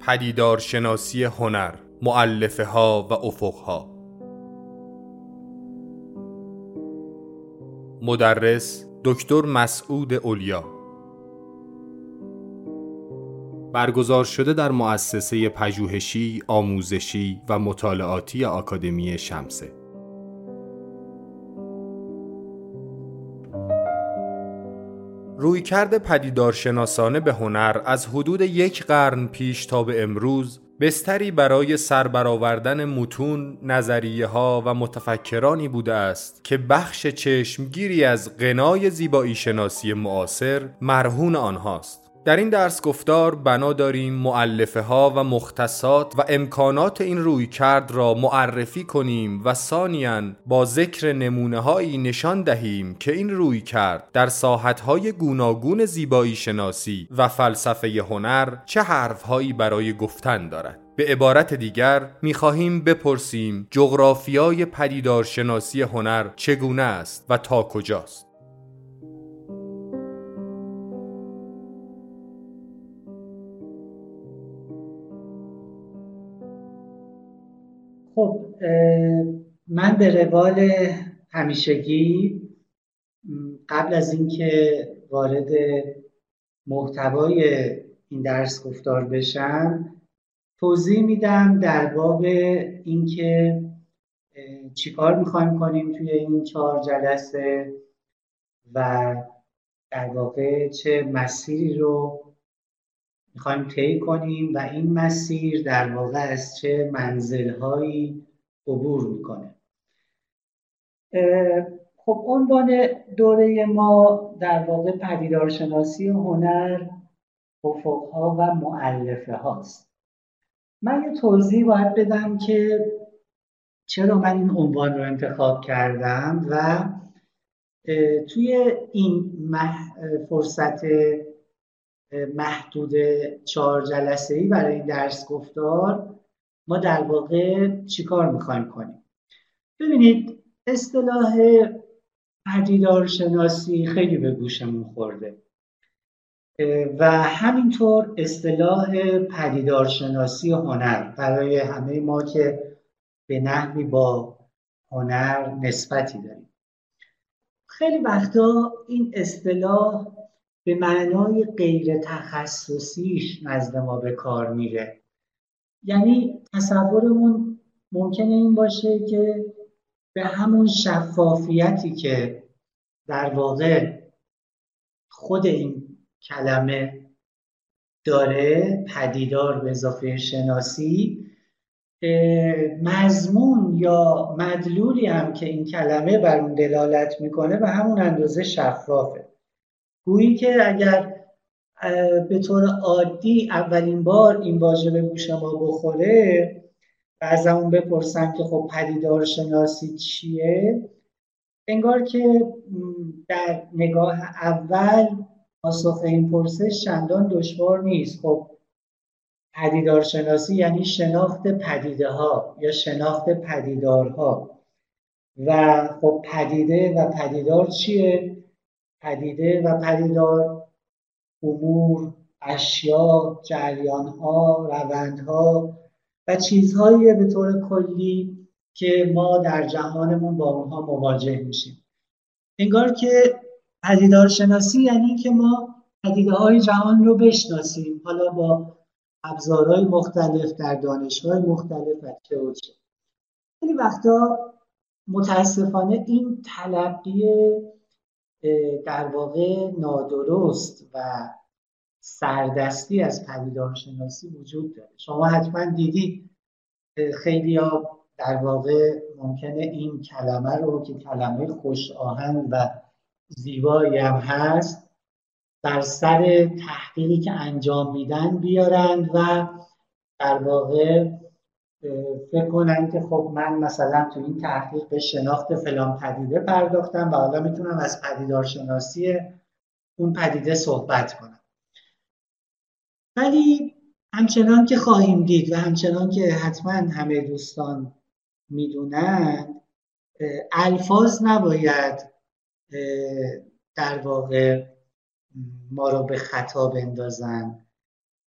پدیدارشناسی هنر معلفه ها و افق ها مدرس دکتر مسعود اولیا. برگزار شده در مؤسسه پژوهشی، آموزشی و مطالعاتی آکادمی شمسه. رویکرد پدیدارشناسانه به هنر از حدود یک قرن پیش تا به امروز بستری برای سربرآوردن متون، نظریه ها و متفکرانی بوده است که بخش چشمگیری از غنای زیبایی شناسی معاصر مرهون آنهاست. در این درس گفتار بنا داریم معلفه ها و مختصات و امکانات این روی کرد را معرفی کنیم و ثانیا با ذکر نمونه هایی نشان دهیم که این روی کرد در ساحت های گوناگون زیبایی شناسی و فلسفه هنر چه حرف هایی برای گفتن دارد. به عبارت دیگر می‌خواهیم بپرسیم جغرافیای پدیدارشناسی هنر چگونه است و تا کجاست. خب من به روال همیشگی قبل از اینکه وارد محتوای این درس گفتار بشم توضیح میدم در باب اینکه چیکار می‌خوایم کنیم توی این چهار جلسه و در واقع چه مسیری رو می‌خوایم طی کنیم و این مسیر در واقع از چه منزلهایی عبور می‌کنه. خب عنوان دوره ما در واقع پدیدارشناسی هنر افقها و معلفه هاست من یه توضیح باید بدم که چرا من این عنوان رو انتخاب کردم و توی این فرصت محدود چهار جلسه ای برای این درس گفتار ما در واقع چیکار می‌خوایم کنیم؟ ببینید اصطلاح پدیدار شناسی خیلی به گوشمون خورده. و همینطور اصطلاح پدیدار شناسی هنر برای همه ما که به نحوی با هنر نسبتی داریم. خیلی وقتا این اصطلاح به معنای غیر تخصصیش نزد ما به کار میره. یعنی تصورمون ممکنه این باشه که به همون شفافیتی که در واقع خود این کلمه داره پدیدار به اضافه شناسی مضمون یا مدلولی هم که این کلمه بر اون دلالت می‌کنه به همون اندازه شفافه. گویی که اگر به طور عادی اولین بار این واژه به گوش ما بخوره و از اون بپرسن که خب پدیدار شناسی چیه انگار که در نگاه اول پاسخ این پرسش چندان دشوار نیست. خب پدیدار شناسی یعنی شناخت پدیده ها یا شناخت پدیدارها. و خب پدیده و پدیدار چیه؟ پدیده و پدیدار امور اشیا جریانها روندها و چیزهایی به طور کلی که ما در جهانمون با اونها مواجه میشیم. انگار که پدیدار شناسی یعنی که ما پدیده های جهان رو بشناسیم. حالا با ابزارهای مختلف در دانشهای مختلف و چه خیلی وقتا متاسفانه این تلقی در واقع نادرست و سردستی از پدیدارشناسی وجود داره. شما حتما دیدید خیلی ها در واقع ممکنه این کلمه رو که کلمه خوش آهنگ و زیبایی هم هست در سر تحقیقی که انجام میدن بیارند و در واقع فکر کنن که خب من مثلا تو این تحقیق به شناخت فلان پدیده پرداختم و حالا می‌تونم از پدیدارشناسی اون پدیده صحبت کنم. ولی همچنان که خواهیم دید و همچنان که حتما همه دوستان می‌دونن الفاظ نباید در واقع ما رو به خطا بندازن.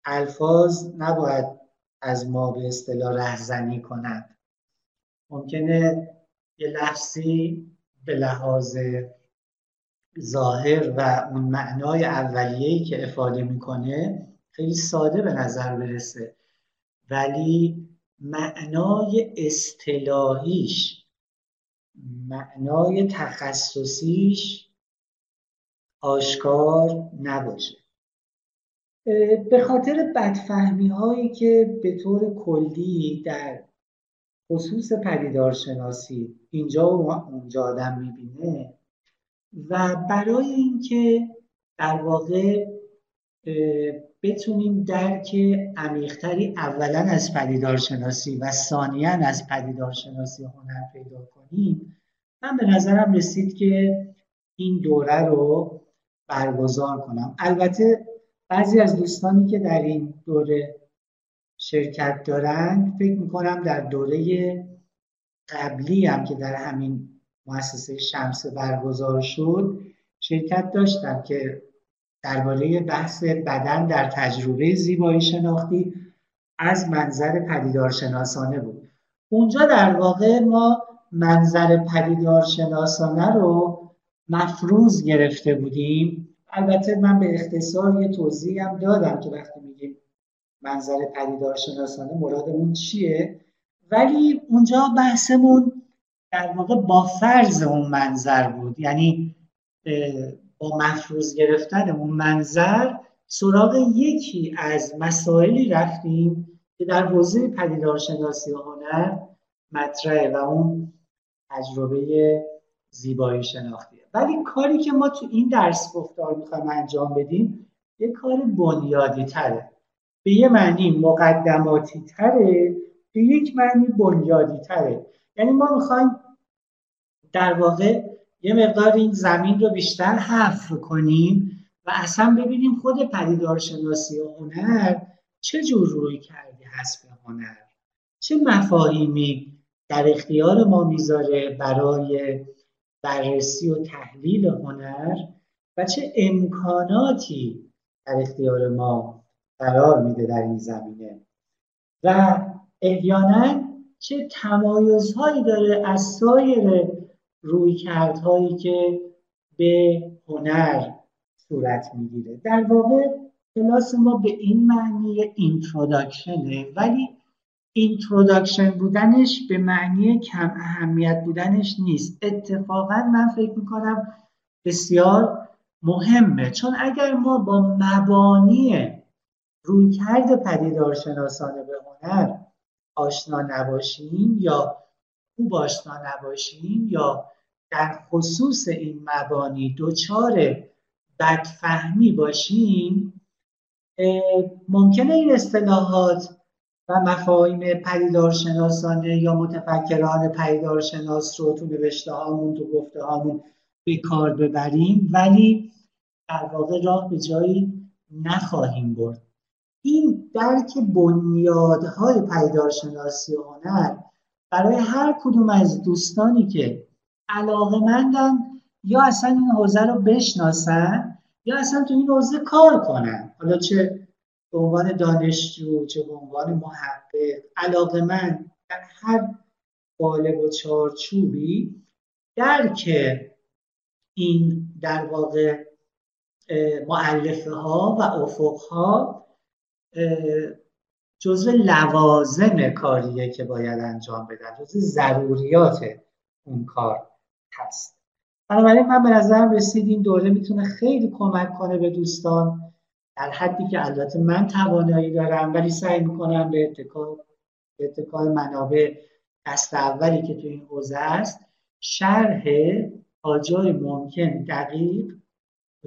الفاظ نباید از ما به اصطلاح رهزنی کنند. ممکنه یه لفظی به لحاظ ظاهر و اون معنای اولیه‌ای که افاده می‌کنه خیلی ساده به نظر برسه. ولی معنای اصطلاحیش معنای تخصصیش آشکار نباشه. به خاطر بدفهمی هایی که به طور کلی در خصوص پدیدارشناسی اینجا و اونجا آدم می‌بینه و برای اینکه در واقع بتونیم درک عمیقتری اولا از پدیدارشناسی و ثانیا از پدیدارشناسی هنر پیدا کنیم من به نظرم رسید که این دوره رو برگزار کنم. البته بعضی از دوستانی که در این دوره شرکت دارند فکر می‌کنم در دوره قبلی هم که در همین مؤسسه شمس برگزار شد شرکت داشتم که درباره بحث بدن در تجربه زیبایی شناختی از منظر پدیدارشناسانه بود. اونجا در واقع ما منظر پدیدارشناسانه رو مفروض گرفته بودیم. البته من به اختصار یه توضیح هم دادم که وقتی میگیم منظر پدیدارشناسانه مرادمون چیه ولی اونجا بحثمون در واقع با فرض اون منظر بود. یعنی با مفروض گرفتن اون منظر سراغ یکی از مسائلی رفتیم که در حوزه پدیدارشناسی و هنر مطرحه و اون تجربه زیبایی شناختیه ولی کاری که ما تو این درس گفتار می‌خوایم انجام بدیم یه کار بنیادی تره. به یه معنی مقدماتی تره به یک معنی بنیادی تره. یعنی ما می‌خوایم در واقع یه مقدار این زمین رو بیشتر حفر کنیم و اصلا ببینیم خود پدیدارشناسی و هنر چه جور روی کرده هست به هنر. چه مفاهیمی در اختیار ما می‌ذاره برای بررسی و تحلیل هنر و چه امکاناتی در اختیار ما قرار میده در این زمینه. و احیانا چه تمایزهایی داره از سایر رویکردهایی که به هنر صورت می‌گیره. در واقع کلاس ما به این معنی introduction ه ولی introduction بودنش به معنی کم اهمیت بودنش نیست. اتفاقا من فکر می‌کنم بسیار مهمه. چون اگر ما با مبانی رویکرد پدیدارشناسانه به هنر آشنا نباشیم یا خوب آشنا نباشیم یا در خصوص این مبانی دچار بدفهمی باشیم ممکنه این اصطلاحات و مفاهیم پدیدارشناسانه یا متفکران پدیدارشناس رو تو نوشته هامون تو گفته هامون به کار ببریم. ولی در واقع راه به جایی نخواهیم برد. این درک بنیادهای پدیدارشناسی هنر برای هر کدوم از دوستانی که علاقه مندن یا اصلا این حوزه رو بشناسن یا اصلا تو این حوزه کار کنن. حالا چه به عنوان دانشجو چه به عنوان محقق علاقه من در هر قالب و چارچوبی درک این در واقع معلفه ها و افق ها جزو لوازم کاریه که باید انجام بدن جزو ضروریات اون کار هست. بنابراین من به نظرم رسید این دوره می‌تونه خیلی کمک کنه به دوستان. در حدی که البته من توانایی دارم ولی سعی می‌کنم به اتکا به اتکای منابع دست اولی که تو این حوزه است شرح آجای ممکن دقیق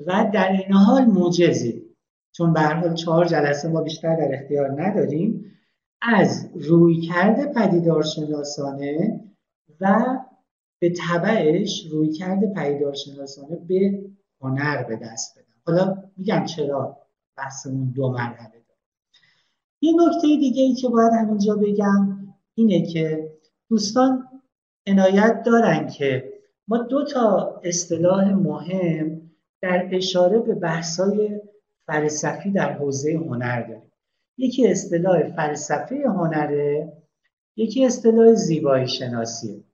و در این حال موجزی چون به حال چهار جلسه ما بیشتر در اختیار نداریم. از رویکرد پدیدارشناسانه و به طبعش رویکرد پدیدارشناسانه به هنر به دست بدم. حالا میگم چرا؟ بحثمون دو مرحله داره. یه نکته دیگه ای که باید همینجا بگم اینه که دوستان عنایت دارن که ما دو تا اصطلاح مهم در اشاره به بحثای فلسفی در حوزه هنر داریم. یکی اصطلاح فلسفه هنره یکی اصطلاح زیبایی شناسیه.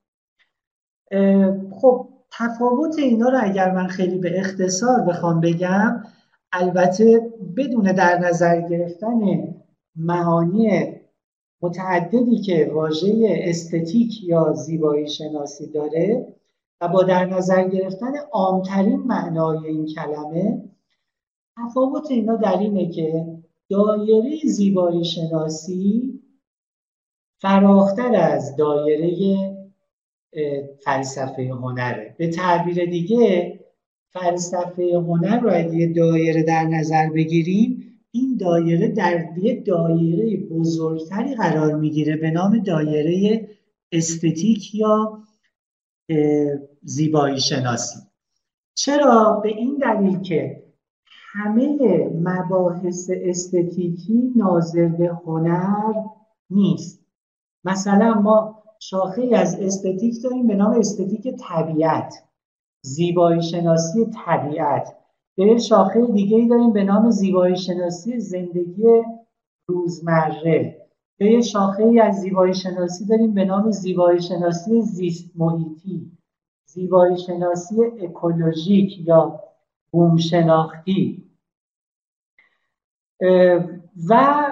خب تفاوت اینا رو اگر من خیلی به اختصار بخوام بگم البته بدون در نظر گرفتن معانی متعددی که واژه استتیک یا زیبایی شناسی داره و با در نظر گرفتن عامترین معنای این کلمه تفاوت اینا در اینه که دایره زیبایی شناسی فراختر از دایره فلسفه هنره. به تعبیر دیگه فلسفه هنر رو اگه دایره در نظر بگیریم این دایره در یه دایره بزرگتری قرار می‌گیره به نام دایره استتیک یا زیبایی شناسی. چرا؟ به این دلیل که همه مباحث استتیکی ناظر به هنر نیست. مثلا ما شاخه از استتیک داریم به نام استتیک طبیعت. زیبایی شناسی طبیعت. یه شاخه دیگه ای داریم به نام زیبایی شناسی زندگی روزمره. یه شاخه ای از زیبایی شناسی داریم به نام زیبایی شناسی زیست محیطی. زیبایی شناسی اکولوژیک یا بوم شناختی و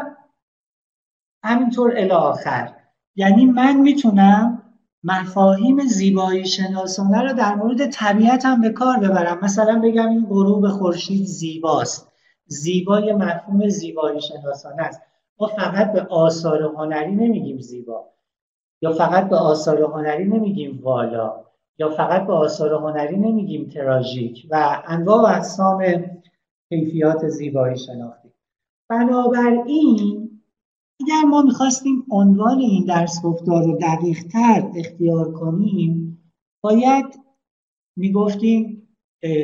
همینطور الی آخر. یعنی من می‌تونم مفاهیم زیبایی شناسانه رو در مورد طبیعت هم به کار ببرم. مثلا بگم این غروب خورشید زیباست. زیبای مفهوم زیبایی شناسانه است. ما فقط به آثار هنری نمیگیم زیبا. یا فقط به آثار هنری نمیگیم والا. یا فقط به آثار هنری نمیگیم تراژیک. و انواع و اقسام کیفیات زیبایی شناختی. بنابراین اگر ما می‌خواستیم عنوان این درس گفتار رو دقیق تر اختیار کنیم باید می‌گفتیم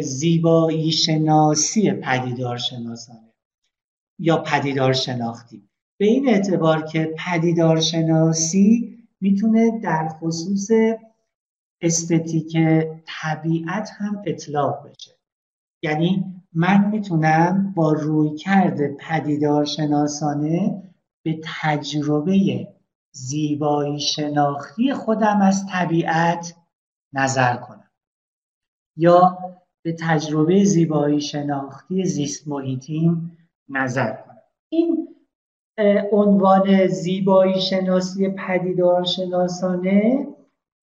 زیبایی شناسی پدیدار شناسانه یا پدیدار شناختی به این اعتبار که پدیدار شناسی می‌تونه در خصوص استتیک طبیعت هم اطلاق بشه. یعنی من می‌تونم با روی کرده پدیدار شناسانه به تجربه زیبایی شناختی خودم از طبیعت نظر کنم. یا به تجربه زیبایی شناختی زیست محیطیم نظر کنم. این عنوان زیبایی شناسی پدیدار شناسانه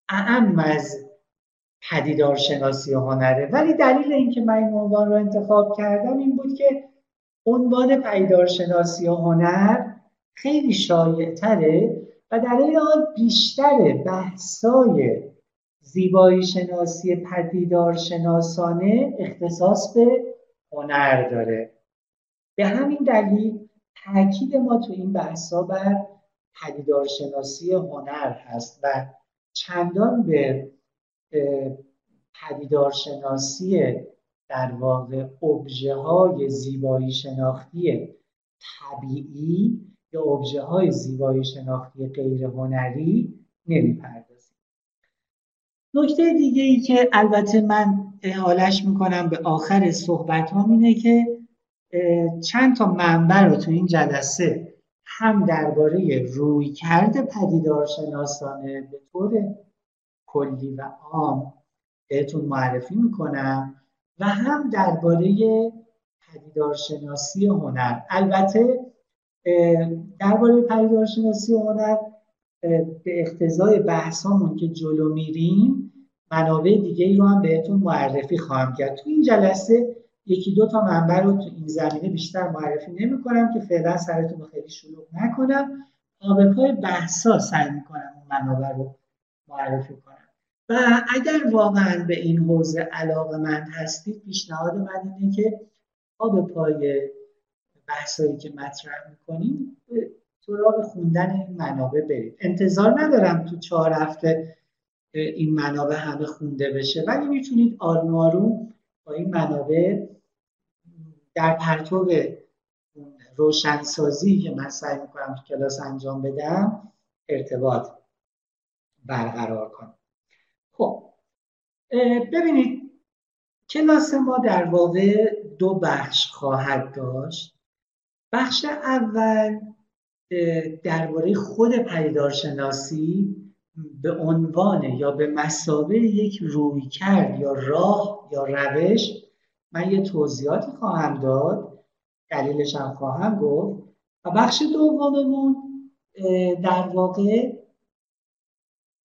اعم از پدیدار شناسی هنره. ولی دلیل اینکه من این عنوان رو انتخاب کردم این بود که عنوان پدیدار شناسی هنر خیلی شایعتره و در این حال بیشتر بحثای زیبایی شناسی پدیدار شناسانه اختصاص به هنر داره. به همین دلیل تاکید ما تو این بحثا بر پدیدار شناسی هنر هست و چندان به پدیدار شناسی در واقع ابژه های زیبایی شناختی طبیعی یا ابژه های زیبایی شناختی غیر هنری نمی‌پردازیم. نکته دیگه ای که البته من احالش می‌کنم به آخر صحبت هم اینه که چند تا منبع رو تو این جلسه هم درباره روی کرده پدیدار شناسانه به طور کلی و عام بهتون معرفی می‌کنم و هم درباره پدیدار شناسی هنر. البته درباره پدیدارشناسی هنر به اقتضای بحثامون که جلو میریم منابع دیگه ای رو هم بهتون معرفی خواهم کرد. تو این جلسه یکی دو تا منبع رو تو این زمینه بیشتر معرفی نمی کنم که فعلا سرتون رو خیلی شلوغ نکنم. تا به پای بحثا سعی می‌کنم اون منابع رو معرفی کنم. و اگر واقعا به این حوزه علاقه مند هستید پیشنهاد من اینه که تا پای بحثایی که مطرح می‌کنیم سراغ خوندن این منابع برید انتظار ندارم تو چهار هفته این منابع همه خونده بشه ولی می‌تونید آروم با این منابع در پرتو روشنسازی که من سعی می‌کنم تو کلاس انجام بدم ارتباط برقرار کنم. خب ببینید کلاس ما در واقع دو بخش خواهد داشت. بخش اول درباره خود پدیدارشناسی به عنوان یا به مسابه یک روی کرد یا راه یا روش من یه توضیحاتی خواهم داد دلیلش هم خواهم گفت. و بخش دوممون در واقع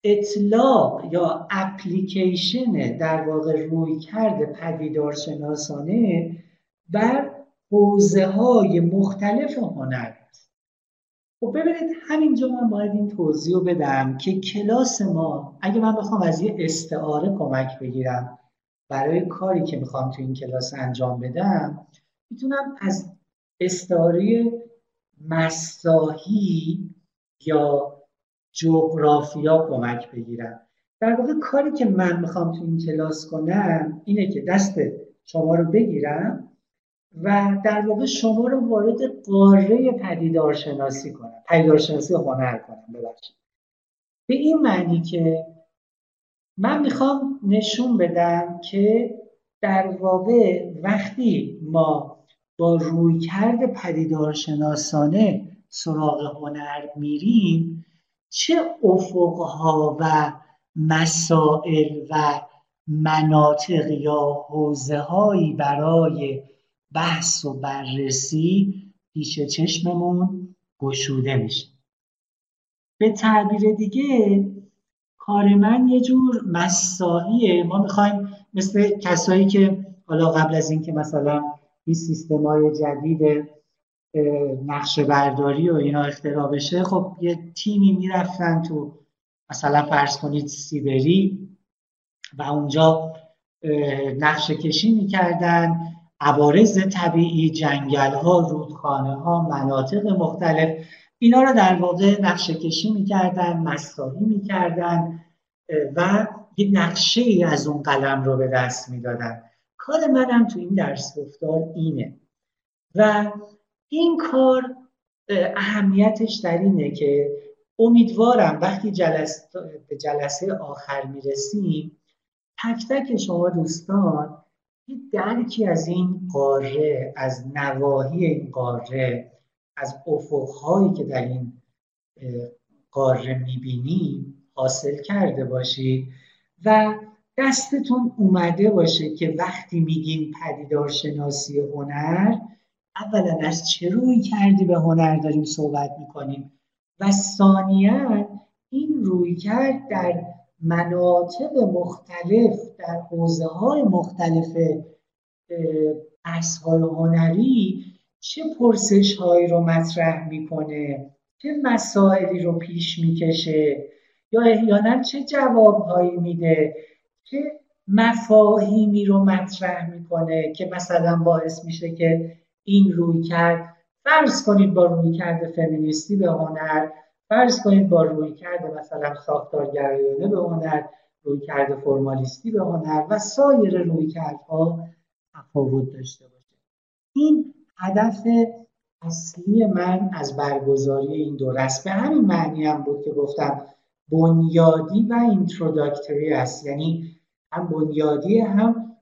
اطلاق یا اپلیکیشن در واقع روی کرده پدیدارشناسانه بر حوزه های مختلف هنر. خب ببینید همینجا من باید این توضیح رو بدم که کلاس ما اگه من بخوام از یه استعاره کمک بگیرم برای کاری که می‌خوام تو این کلاس انجام بدم می‌تونم از استعاره مساحی یا جغرافیا کمک بگیرم. در واقع کاری که من می‌خوام تو این کلاس کنم اینه که دست شما رو بگیرم و در واقع شما رو وارد قاره پدیدارشناسی کنم. پدیدارشناسی هنر کنم ببخشید. به این معنی که من می‌خوام نشون بدم که در واقع وقتی ما با رویکرد پدیدارشناسانه سراغ هنر میریم چه افقها و مسائل و مناطق یا حوزه هایی برای بحث و بررسی پیش چشممون گشوده میشه. به تعبیر دیگه کار من یه جور مساحیه ما می‌خوایم مثل کسایی که حالا قبل از اینکه مثلا این سیستم های جدید نقشه برداری و اینا اختراع بشه خب یه تیمی می‌رفتن تو مثلا فرض کنید سیبری و اونجا نقشه کشی می‌کردن. عوارض طبیعی جنگل ها رودخانه ها مناطق مختلف اینا رو در واقع نقشه کشی می‌کردن مساحی می‌کردن و یک نقشه ای از اون قلم رو به دست می‌دادن. کار منم تو این درس گفتار اینه. و این کار اهمیتش در اینه که امیدوارم وقتی جلسه به جلسه آخر می‌رسیم تک تک شما دوستان یه درکی از این قاره از نواحی این قاره از افقهایی که در این قاره می‌بینیم حاصل کرده باشید و دستتون اومده باشه که وقتی میگیم پدیدارشناسی هنر اولا از چه روی کردی به هنر داریم صحبت می‌کنیم؟ و ثانیا این روی کرد در مناطق مختلف در حوزه های مختلف های هنری چه پرسش هایی رو مطرح می‌کنه؟ چه مسائلی رو پیش می‌کشه؟ یا احیانا چه جواب هایی میده؟ چه مفاهیمی رو مطرح می‌کنه که مثلا باعث میشه که این روی کرد فرض کنید با روی کرده فمینیستی به هنر فرض کنید با روی کرده مثلا ساختارگرایانه به هنر روی کرده فرمالیستی به هنر و سایر روی کردها تفاوت داشته باشه. این هدف اصلی من از برگزاری این دوره است به همین معنی هم بود که گفتم بنیادی و اینتروداکتری است. یعنی هم بنیادی هم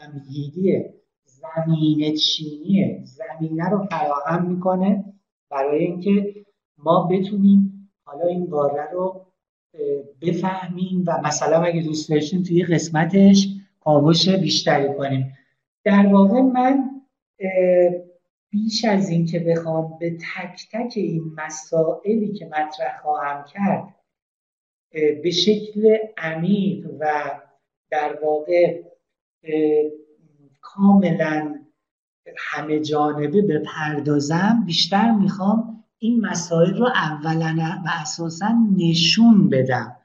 تمهیدیه زمینه چینیه. زمینه رو فراهم می‌کنه برای اینکه ما بتونیم حالا این قاره رو بفهمیم و مثلا اگه دوست داشتیم توی قسمتش کاوش بیشتری کنیم. در واقع من بیش از این که بخوام به تک تک این مسائلی که مطرح خواهم کرد به شکل عمیق و در واقع کاملا همه جانبه بپردازم بیشتر می‌خوام این مسائل رو اولا و اساسا نشون بدم.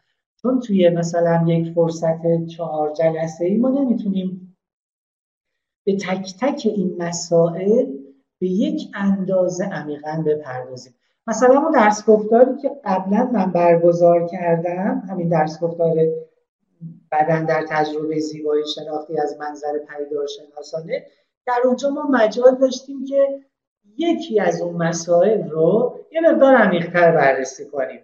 چون توی مثلا یک فرصت چهار جلسه ای ما نمی‌تونیم به تک تک این مسائل به یک اندازه عمیقا بپردازیم. مثلا اون درس گفتاری که قبلا من برگزار کردم همین درس گفتار بدن در تجربه زیبایی شناختی از منظر پدیدار شناسانه در اونجا ما مجال داشتیم که یکی از اون مسائل رو یه مقدار عمیق‌تر بررسی کنیم.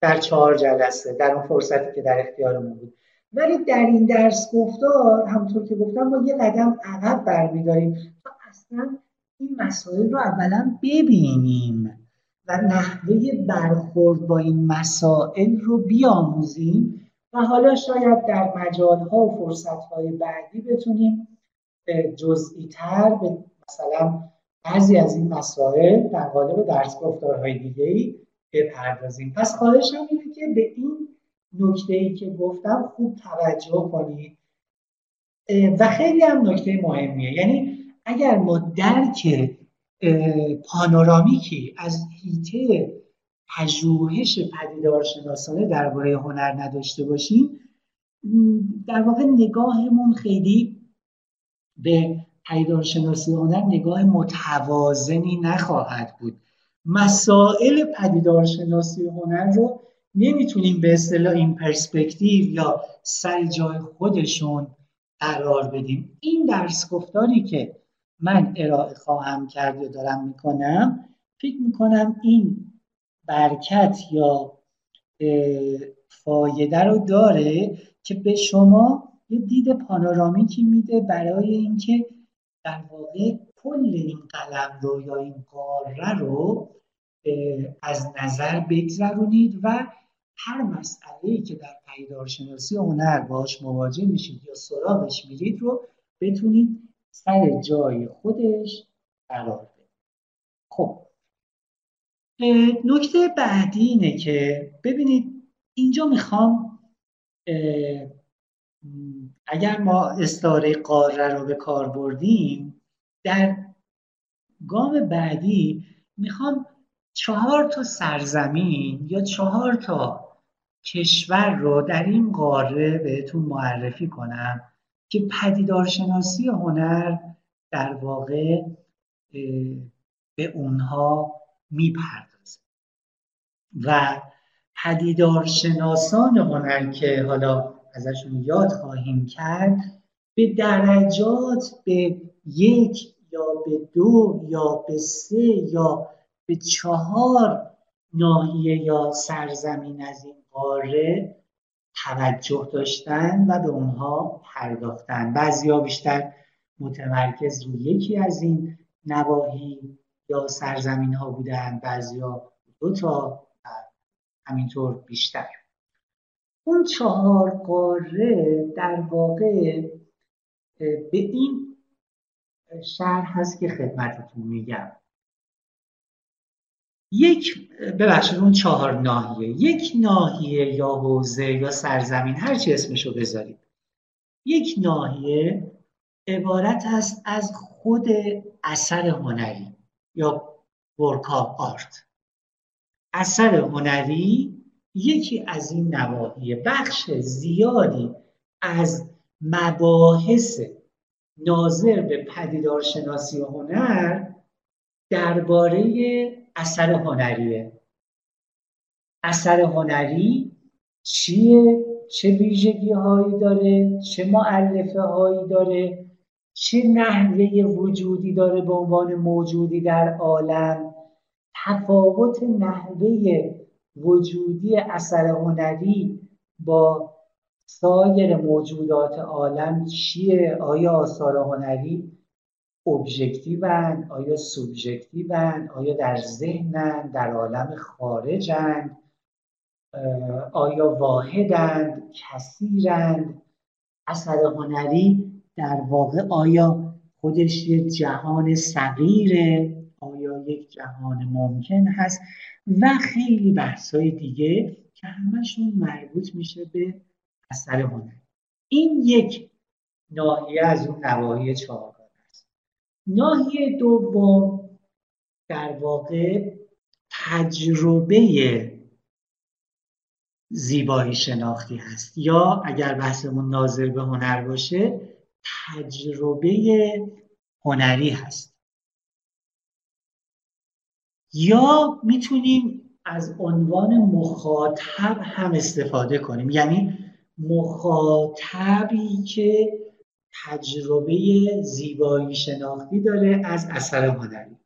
در چهار جلسه در اون فرصتی که در اختیارمون بود. ولی در این درس گفتار همونطور که گفتم ما یه قدم عقب برمیداریم تا اصلا این مسائل رو اولا ببینیم و نحوه برخورد با این مسائل رو بیاموزیم و حالا شاید در مجالها و فرصتهای بعدی بتونیم جزئی تر به مثلا بعضی از این مسائل در قالب درس گفتارهای دیگه ای بپردازیم. پس خواهشم اینه که به این نکته ای که گفتم خوب توجه کنید. و خیلی هم نکته مهمیه. یعنی اگر ما درک پانورامیکی از هیته پژوهش پدیدارشناسانه درباره هنر نداشته باشیم در واقع نگاهمون خیلی به پدیدارشناسی هنر نگاه متوازنی نخواهد بود. مسائل پدیدارشناسی هنر رو نمی‌تونیم به اصطلاح این پرسپکتیو یا سر جای خودشون قرار بدیم. این درس گفتاری که من ارائه خواهم کرد یا دارم می‌کنم فکر می‌کنم این برکت یا فایده رو داره که به شما یه دید پانورامیکی میده برای اینکه در واقع کل این قلم رو یا این قاره رو از نظر بگذرونید و هر مسئله که در پیدارشناسی هنر باش مواجه میشید یا سراغش میرید رو بتونید سر جای خودش قرار بدید. خب. نکته بعدی اینه که ببینید اینجا می‌خوام اگر ما استاره قاره رو به کار بردیم در گام بعدی می‌خوام چهار تا سرزمین یا چهار تا کشور رو در این قاره بهتون معرفی کنم که پدیدارشناسی هنر در واقع به اونها می‌پردازه. و پدیدارشناسان هنر که حالا ازشون یاد خواهیم کرد به درجات به یک یا به دو یا به سه یا به چهار ناحیه یا سرزمین از این قاره توجه داشتن و به اونها پرداختن. ها بیشتر متمرکز روی یکی از این نواحی یا سرزمین ها بودن ها دو تا همینطور بیشتر. اون چهار قاره در واقع به این شهر هست که خدمتتون میگم. یک ببخشید اون چهار ناحیه. یک ناحیه یا حوزه یا سرزمین هر چی اسمشو بذارید. یک ناحیه عبارت است از خود اثر هنری یا ورک آرت. اثر هنری یکی از این نواحی بخش زیادی از مباحث ناظر به پدیدارشناسی هنر درباره اثر هنریه. اثر هنری چیه؟ چه ویژگی هایی داره؟ چه معلفه هایی داره؟ چه نحوه وجودی داره به عنوان موجودی در عالم؟ تفاوت نحوه وجودی اثر هنری با سایر موجودات عالم چیه؟ آیا آثار هنری ابژکتیون آیا سوبژکتیون آیا در ذهنن؟ در عالم خارجند آیا واحدند؟ کثیرند؟ اثر هنری در واقع آیا خودش یک جهان صغیره؟ آیا یک جهان ممکن هست؟ و خیلی بحثای دیگه که همشون مربوط میشه به اثر هنری این یک ناحیه از اون نواحی چهار ناحیه دوم در واقع تجربه زیبایی شناختی هست. یا اگر بحثمون ناظر به هنر باشه تجربه هنری هست. یا می‌تونیم از عنوان مخاطب هم استفاده کنیم؟ یعنی مخاطبی که تجربه زیبایی شناختی داره از اثر هنری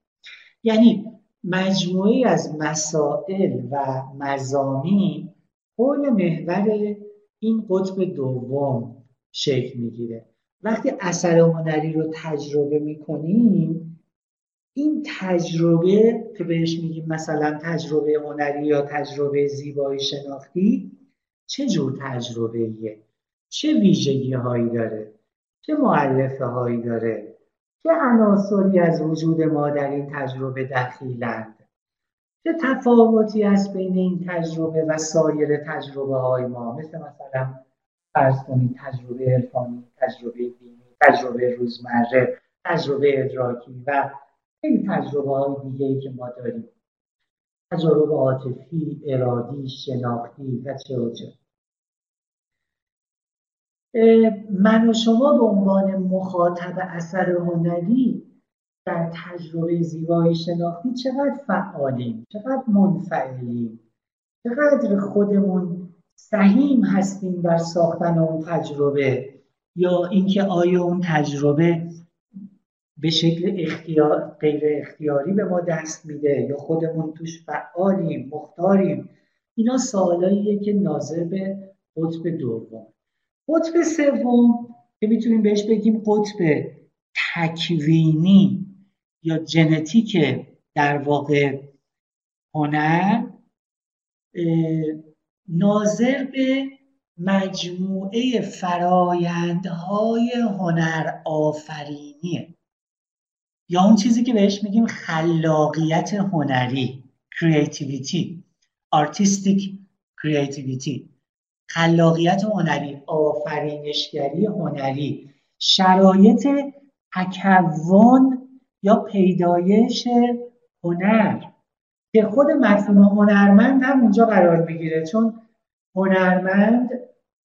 یعنی مجموعی از مسائل و مزامین حول محور این قطب دوم شکل می‌گیره. وقتی اثر هنری رو تجربه می‌کنیم این تجربه که بهش میگیم مثلا تجربه هنری یا تجربه زیبایی شناختی چه جور تجربه ایه؟ چه ویژگی هایی داره؟ چه معلفه هایی داره؟ چه عناصری از وجود ما در این تجربه دخیلند؟ چه تفاوتی است بین این تجربه و سایر تجربه های ما؟ مثل مثلا فرض کنید تجربه عرفانی تجربه دینی تجربه روزمره تجربه ادراکی و خیلی تجربه های دیگه ای که ما داریم. تجربه عاطفی ارادی شناختی و چه و چه. من و شما به عنوان مخاطب اثر هنری در تجربه زیبایی شناختی چقدر فعالیم چقدر منفعلیم چقدر خودمون سهیم هستیم در ساختن اون تجربه یا اینکه آیا اون تجربه به شکل اختیار، غیر اختیاری به ما دست میده. یا خودمون توش فعالیم مختاریم. اینا سوالاییه که ناظر به قطب دوم. قطب سوم که می‌تونیم بهش بگیم قطب تکوینی یا ژنتیک در واقع هنر ناظر به مجموعه فرایندهای هنر آفرینیه یا اون چیزی که بهش میگیم خلاقیت هنری creativity artistic creativity. خلاقیت هنری آفرینشگری هنری. شرایط تکون یا پیدایش هنر. که خود مفهوم هنرمند هم اونجا قرار می‌گیره چون هنرمند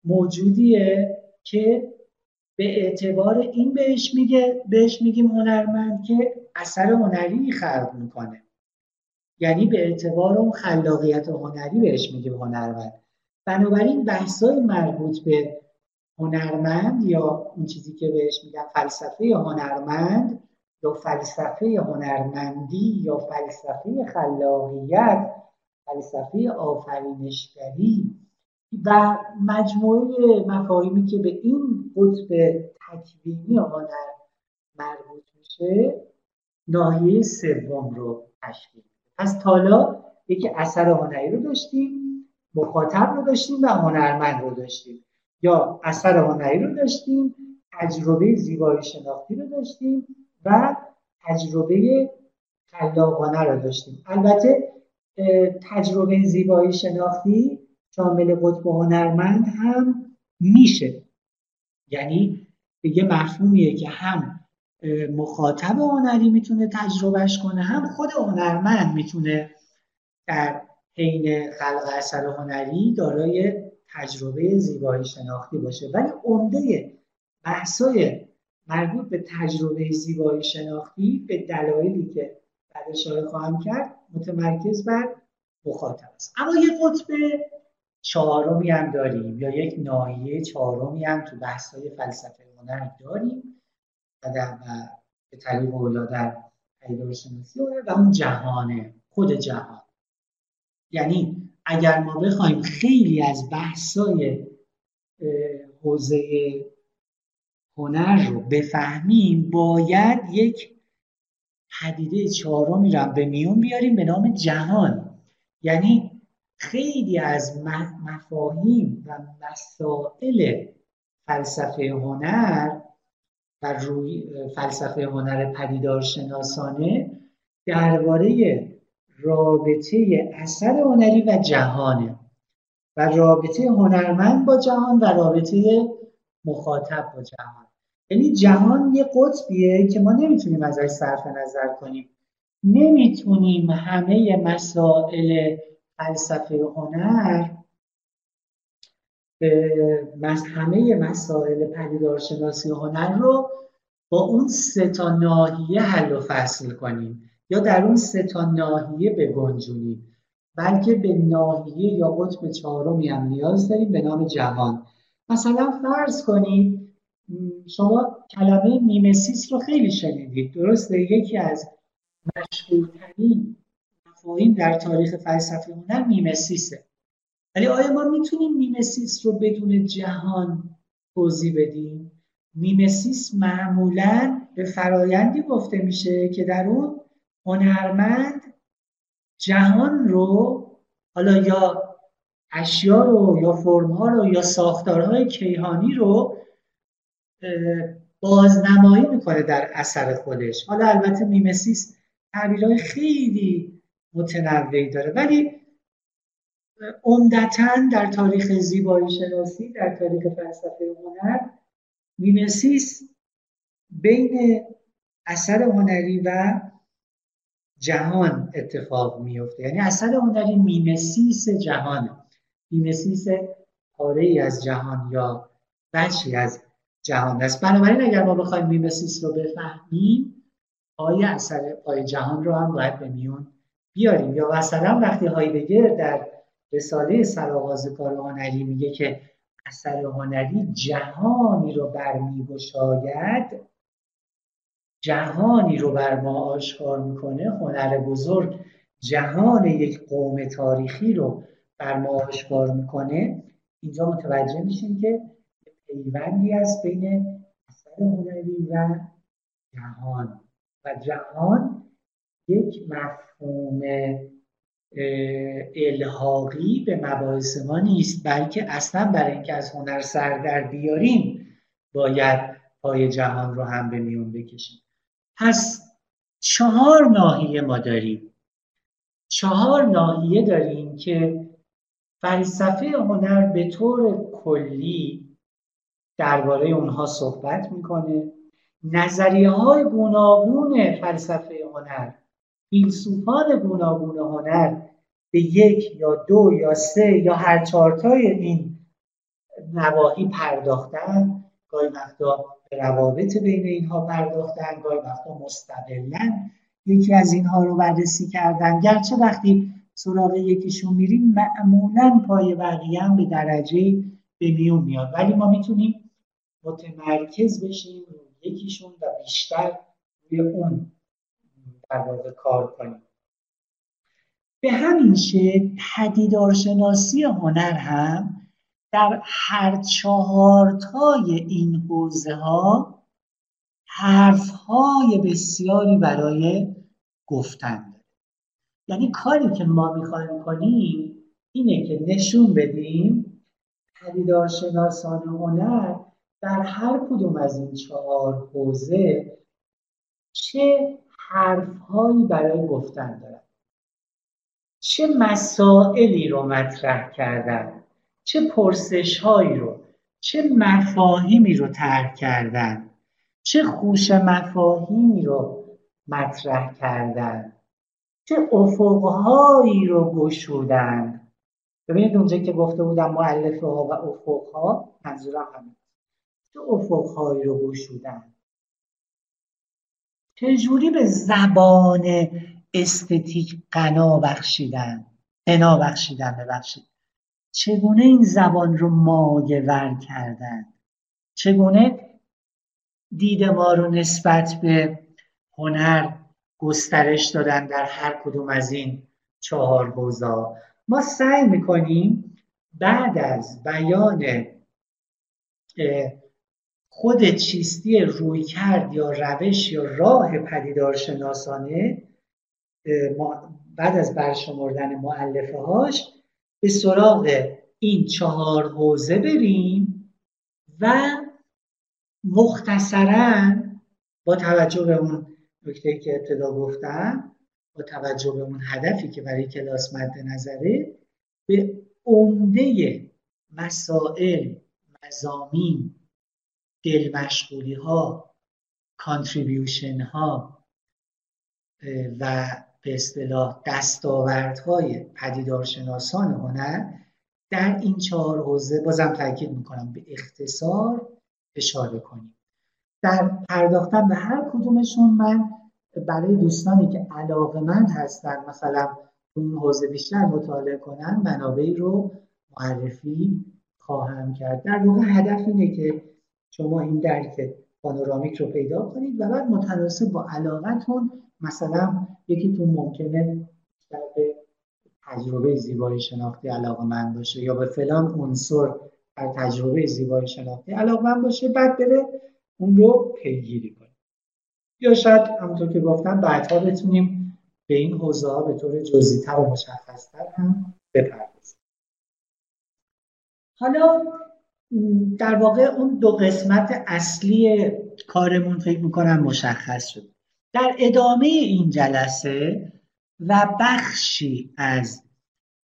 موجودیه که به اعتبار این بهش میگه بهش میگیم هنرمند که اثر هنری خلق می‌کنه. یعنی به اعتبار اون خلاقیت هنری بهش میگیم هنرمند. بنابراین بحثای مربوط به هنرمند یا اون چیزی که بهش میگن فلسفه هنرمند یا فلسفه هنرمندی یا فلسفه خلاقیت فلسفه آفرینشگری و مجموعه مفاهیمی که به این قطب تکوینی هنر مربوط میشه ناحیه سوم رو تشکیل پس تالا یکی اثر هنری رو داشتیم مخاطب رو داشتیم و هنرمند رو داشتیم. یا اثر هنری رو داشتیم تجربه زیبایی شناختی رو داشتیم و تجربه خلاقانه رو داشتیم. البته تجربه زیبایی شناختی شامل قطب هنرمند هم میشه. یعنی یه مفهومیه که هم مخاطب هنری می‌تونه تجربهش کنه هم خود هنرمند می‌تونه در حین خلق اثر هنری دارای تجربه زیبایی شناختی باشه. ولی عمده بحثای مربوط به تجربه زیبایی شناختی به دلایلی که بعد اشاره خواهم کرد متمرکز بر مخاطب است. اما یه قطب چهارمی هم داریم یا یک ناحیه چهارمی هم تو بحث‌های فلسفه هنر داریم و در به طریق اولا در شناسی و اون جهانه خود جهان. یعنی اگر ما بخوایم خیلی از بحثای حوزه هنر رو بفهمیم باید یک پدیده چهارمی رو به میون بیاریم به نام جهان. یعنی خیلی از مفاهیم و مسائل فلسفه هنر و روی فلسفه هنر پدیدار شناسانه درباره رابطه اثر هنری و جهانه و رابطه هنرمند با جهان و رابطه مخاطب با جهان. یعنی جهان یه قطبیه که ما نمی‌تونیم ازش صرف نظر کنیم. نمی‌تونیم همه مسائل فلسفه هنر همه مسائل پدیدارشناسی هنر رو با اون سه تا ناحیه حل و فصل کنیم یا در اون سه تا ناحیه بگنجونیم. بلکه به ناحیه یا قطب چهارمی هم نیاز داریم به نام جهان مثلا فرض کنید شما کلمه mimesis رو خیلی شنیدید. درسته؟ یکی از مشهورترین مفاهیم در تاریخ فلسفه هنر mimesis ه ولی آیا ما می‌تونیم mimesis رو بدون جهان توضیح بدیم؟ mimesis معمولا به فرایندی گفته میشه که در اون هنرمند جهان رو حالا یا اشیا رو یا فرمها رو یا ساختارهای کیهانی رو بازنمایی می‌کنه در اثر خودش. حالا البته mimesis تعبیرهای خیلی متنوعی داره. ولی عمدتا در تاریخ زیبایی شناسی در تاریخ فلسفه هنر mimesis بین اثر هنری و جهان اتفاق میفته. یعنی اثر هنری mimesis جهانه mimesis پاره ای از جهان یا بخشی از جهان است. بنابراین اگر ما بخوایم میمسیس رو بفهمیم پای اثر پای جهان رو هم باید به میون بیاریم. یا مثلا وقتی هایدگر در رساله سرآغاز کار هنری میگه که اثر هنری جهانی رو برمیگشاید جهانی رو بر ما آشکار می‌کنه هنر بزرگ جهان یک قوم تاریخی رو بر ما آشکار می‌کنه. اینجا متوجه میشیم که پیوندی است بین اثر هنری و جهان. و جهان یک مفهوم الحاقی به مباحث ما نیست بلکه اصلا برای اینکه از هنر سر در بیاریم باید پای جهان رو هم به میون بکشیم. پس چهار ناحیه ما داریم. چهار ناحیه داریم که فلسفه هنر به طور کلی درباره اونها صحبت می‌کنه. نظریه های گوناگون فلسفه هنر فیلسوفان گوناگون هنر به یک یا دو یا سه یا هر چهارتای این نواحی پرداختن گاهی وقتا به روابط بین اینها پرداختن گاهی وقتا مستقلا یکی از اینها رو بررسی کردن. گرچه وقتی سراغ یکیشون میریم معمولا پای بقیه هم به درجه به میون میاد. ولی ما می‌تونیم متمرکز بشیم روی یکیشون و بیشتر روی اون. در واقع کار کنیم. به همین شکل پدیدارشناسی هنر هم در هر چهارتای این حوزه ها حرف های بسیاری برای گفتن داره. یعنی کاری که ما می‌خوایم کنیم اینه که نشون بدیم پدیدارشناسان هنر در هر کدوم از این چهار حوزه چه حرفهایی برای گفتن دارن چه مسائلی رو مطرح کردن؟ چه پرسش هایی رو؟ چه مفاهیمی رو طرح کردن؟ چه خوش مفاهیمی رو مطرح کردن؟ چه افقهایی رو گشودن؟ ببینید اونجا که گفته بودم معلفه ها و افقها منظورم همین. چه افقهایی رو گشودن؟ چجوری به زبان استتیک قنا بخشیدن؟ قنا بخشیدن ببخشید. چگونه این زبان رو مایه ور کردن؟ چگونه دید ما رو نسبت به هنر گسترش دادن در هر کدوم از این چهار حوزه؟ ما سعی می‌کنیم بعد از بیان خود چیستی روی کرد یا روش یا راه پدیدارشناسانه بعد از برشمردن معلفه هاش به سراغ این چهار حوزه بریم و مختصرا با توجه به اون نکته که ابتدا گفتم با توجه به اون هدفی که برای کلاس مد نظره به عمده مسائل مزامین دل مشغولی ها کانتریبیوشن ها و به اصطلاح دستاوردهای پدیدارشناسان هنر در این چهار حوزه بازم تاکید می‌کنم به اختصار اشاره کنیم در پرداختن به هر کدومشون من برای دوستانی که علاقمند هستن مثلا اون حوزه بیشتر مطالعه کنن منابعی رو معرفی خواهم کرد. در واقع هدف اینه که شما این درک پانورامیک رو پیدا کنید و بعد متناسب با علاقتون مثلا یکیتون ممکنه در به تجربه زیبایی شناختی علاقه من باشه یا به فلان عنصر در تجربه زیبایی شناختی علاقه من باشه بعد بره اون رو پیگیری کنه. یا شاید همونطور که گفتم بعدها بتونیم به این حوزه ها به طور جزئی‌تر و مشخصتر هم بپردازیم. حالا در واقع اون دو قسمت اصلی کارمون فکر می‌کنم مشخص شد. در ادامه این جلسه و بخشی از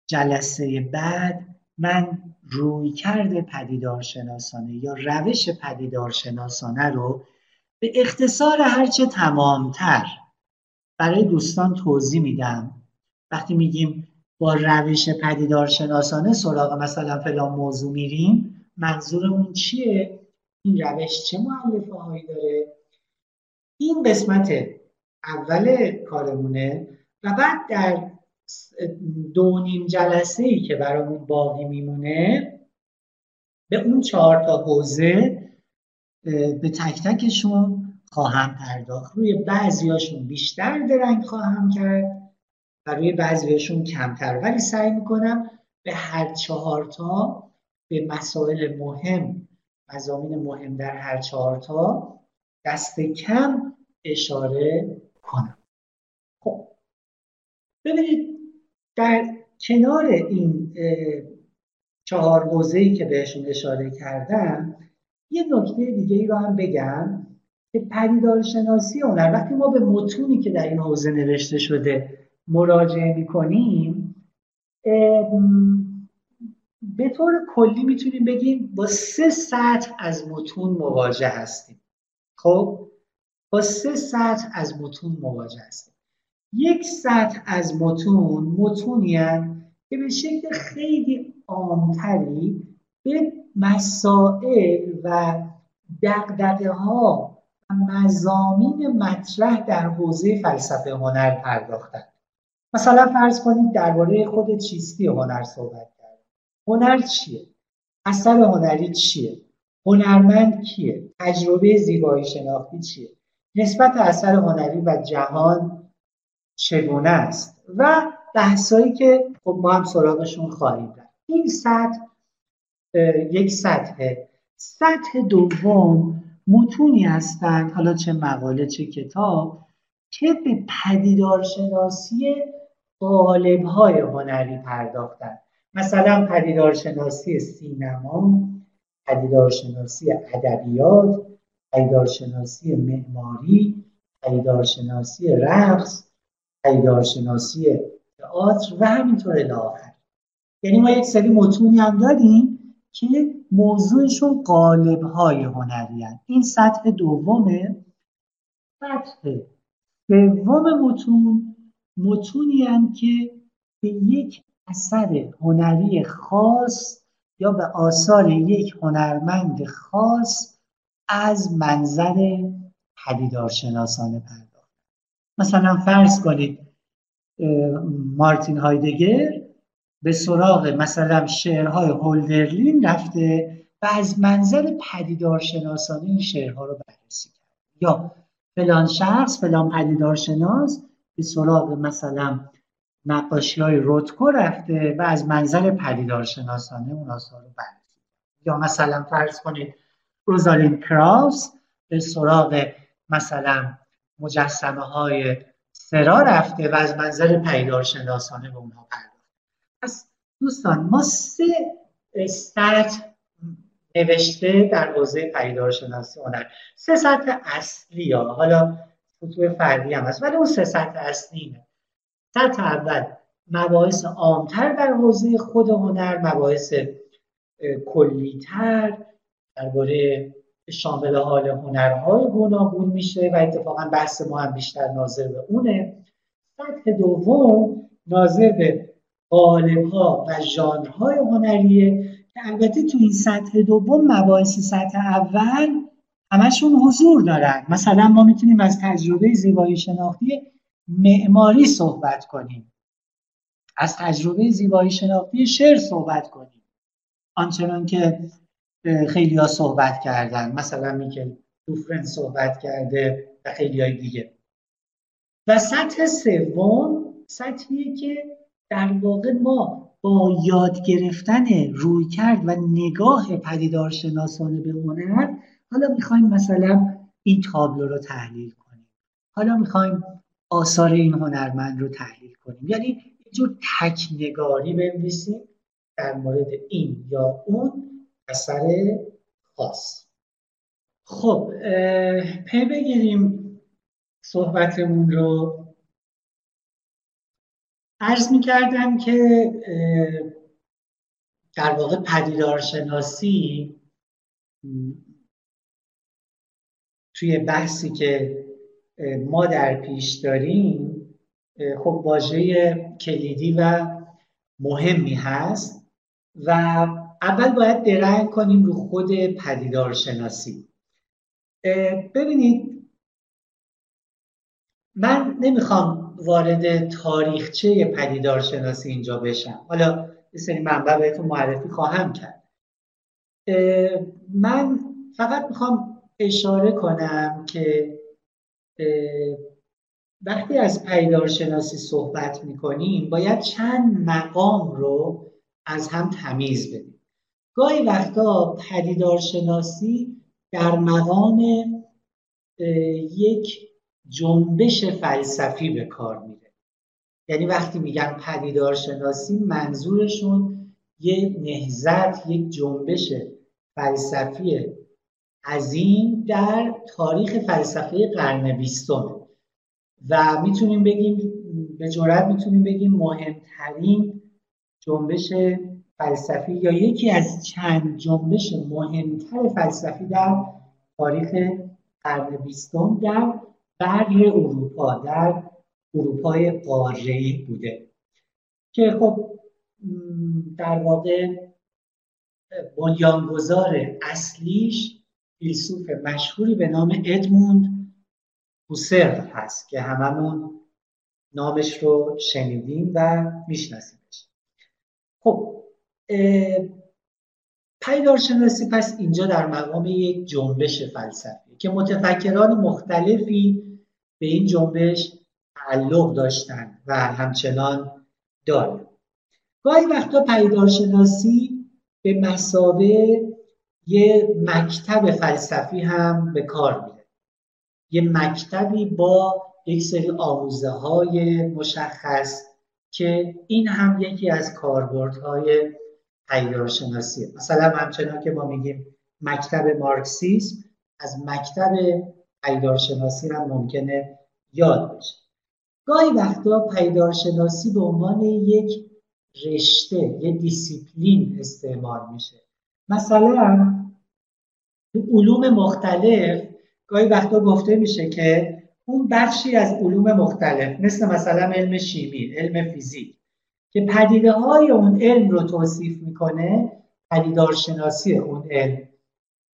جلسه بعد من روی کرده پدیدارشناسانه یا روش پدیدارشناسانه رو به اختصار هرچه تمامتر برای دوستان توضیح میدم. وقتی میگیم با روش پدیدارشناسانه سراغ مثلا فلان موضوع میریم منظورمون چیه؟ این روش چه معلفه هایی داره؟ این قسمت اول کارمونه و بعد در دو نیم جلسه ای که برامون باقی میمونه به اون چهار تا حوزه به تک تکشون خواهم پرداخت. روی بعضیاشون بیشتر درنگ خواهم کرد و روی بعضیاشون کمتر. ولی سعی می‌کنم به هر چهار تا به مسائل مهم مزامین مهم در هر چهار تا دست کم اشاره کنم. خب ببینید در کنار این چهار حوزه‌ای که بهشون اشاره کردم یه نکته دیگه ای رو هم بگم که پدیدار شناسی هنر وقتی ما به متونی که در این حوزه نوشته شده مراجعه می‌کنیم به طور کلی می‌تونیم بگیم با سه سطح از متون مواجه هستیم. خب؟ با سه سطح از متون مواجه هستیم. یک سطح از متون متونی که به شکل خیلی عامتری به مسائل و دقدقه ها و مزامین مطرح در حوزه فلسفه هنر پرداختن مثلا فرض کنید درباره خود چیستی هنر صحبت هنر چیه؟ اثر هنری چیه؟ هنرمند کیه؟ تجربه زیبایی شناختی چیه؟ نسبت اثر هنری و جهان چگونه است؟ و بحثایی که خب ما هم سراغشون خواهیم رفت. این سطح یک سطحه. سطح دوم متونی هستند حالا چه مقاله چه کتاب که به پدیدارشناسی های هنری پرداختن مثلا پدیدارشناسی سینما پدیدارشناسی ادبیات پدیدارشناسی معماری پدیدارشناسی رقص پدیدارشناسی تئاتر و همینطور الی یعنی ما یک سری متونی هم داریم که موضوعشون قالب های هنری هن. این سطح دومه سطح سوم متون متونی هن که به یک اثر هنری خاص یا به آثار یک هنرمند خاص از منظر پدیدارشناسانه پرداخت. مثلا فرض کنید مارتین هایدگر به سراغ مثلا شعرهای هولدرلین رفته و از منظر پدیدارشناسانه این شعرها رو بررسی کرد. یا فلان شخص فلان پدیدارشناس به سراغ مثلا نقاشی های روتکو رفته و از منظر پدیدارشناسانه اون آثار رو یا مثلا فرض کنید روزالین کراوس به سراغ مثلا مجسمه های سرا رفته و از منظر پدیدارشناسانه به اونها پرداخته. پس دوستان ما سه سطح نوشته در حوزه شناسی هنر. سه سطح اصلی ها. حالا سطوح فردی هم هست ولی اون سه سطح اصلی نه. سطح اول مباحث عامتر در حوزه خود هنر مباحث کلیتر درباره شامل حال هنرهای گوناگون میشه و اتفاقا بحث ما هم بیشتر ناظر به اونه. سطح دوم ناظر به ها و ژانرهای هنریه که البته تو این سطح دوم مباحث سطح اول همشون حضور دارن. مثلا ما می‌تونیم از تجربه زیبایی شناختی معماری صحبت کنیم. از تجربه زیبایی شناختی شعر صحبت کنیم. آنچنان که خیلی ها صحبت کردن مثلا میکل دوفرن صحبت کرده و خیلی های دیگه. و سطح سوم سطحیه که در واقع ما با یاد گرفتن روی کرد و نگاه پدیدار شناسانه به هنر حالا می‌خوایم مثلا این تابلو رو تحلیل کنیم. حالا می‌خوایم آثار این هنرمند رو تحلیل کنیم. یعنی یه جور تکنگاری بنویسیم در مورد این یا اون اثر خاص. خب پی بگیریم صحبتمون رو. عرض می کردم که در واقع پدیدارشناسی توی بحثی که ما در پیش داریم خب واژه کلیدی و مهمی هست و اول باید درنگ کنیم رو خود پدیدارشناسی. ببینید من نمی‌خوام وارد تاریخچه پدیدارشناسی اینجا بشم. حالا یه سری منبع بهتون معرفی خواهم کرد. من فقط می‌خوام اشاره کنم که وقتی از پدیدارشناسی صحبت می‌کنیم باید چند مقام رو از هم تمیز بدیم. گاهی وقتا پدیدارشناسی در مقام یک جنبش فلسفی به کار میره. یعنی وقتی میگن پدیدارشناسی منظورشون یه نهزت یک جنبش فلسفی عظیم در تاریخ فلسفه قرن بیستم. و می‌تونیم بگیم به جرات می‌تونیم بگیم مهمترین جنبش فلسفی یا یکی از چند جنبش مهمتر فلسفی در تاریخ قرن بیستم در برگ اروپا در اروپای قاره‌ای بوده. که خب در واقع بنیانگذار اصلیش فیلسوف مشهوری به نام ادموند هوسرل هست که هممون نامش رو شنیدیم و میشناسیمش. خب پیدارشناسی پس اینجا در مقام یک جنبش فلسفی که متفکران مختلفی به این جنبش تعلق داشتن و همچنان دارن. گاهی وقتا پیدارشناسی به مسابه یه مکتب فلسفی هم به کار میره. یه مکتبی با یک سری آموزه های مشخص که این هم یکی از کاربردهای پیدارشناسیه مثلا همچنان که ما میگیم مکتب مارکسیسم از مکتب پیدارشناسی هم ممکنه یاد بشه. گاهی وقتا پیدارشناسی به عنوان یک رشته یه دیسیپلین استعمال میشه. مثلا علوم مختلف گاهی وقتا گفته میشه که اون بخشی از علوم مختلف مثل مثلا علم شیمی علم فیزیک که پدیده های اون علم رو توصیف می‌کنه پدیدارشناسی اون علم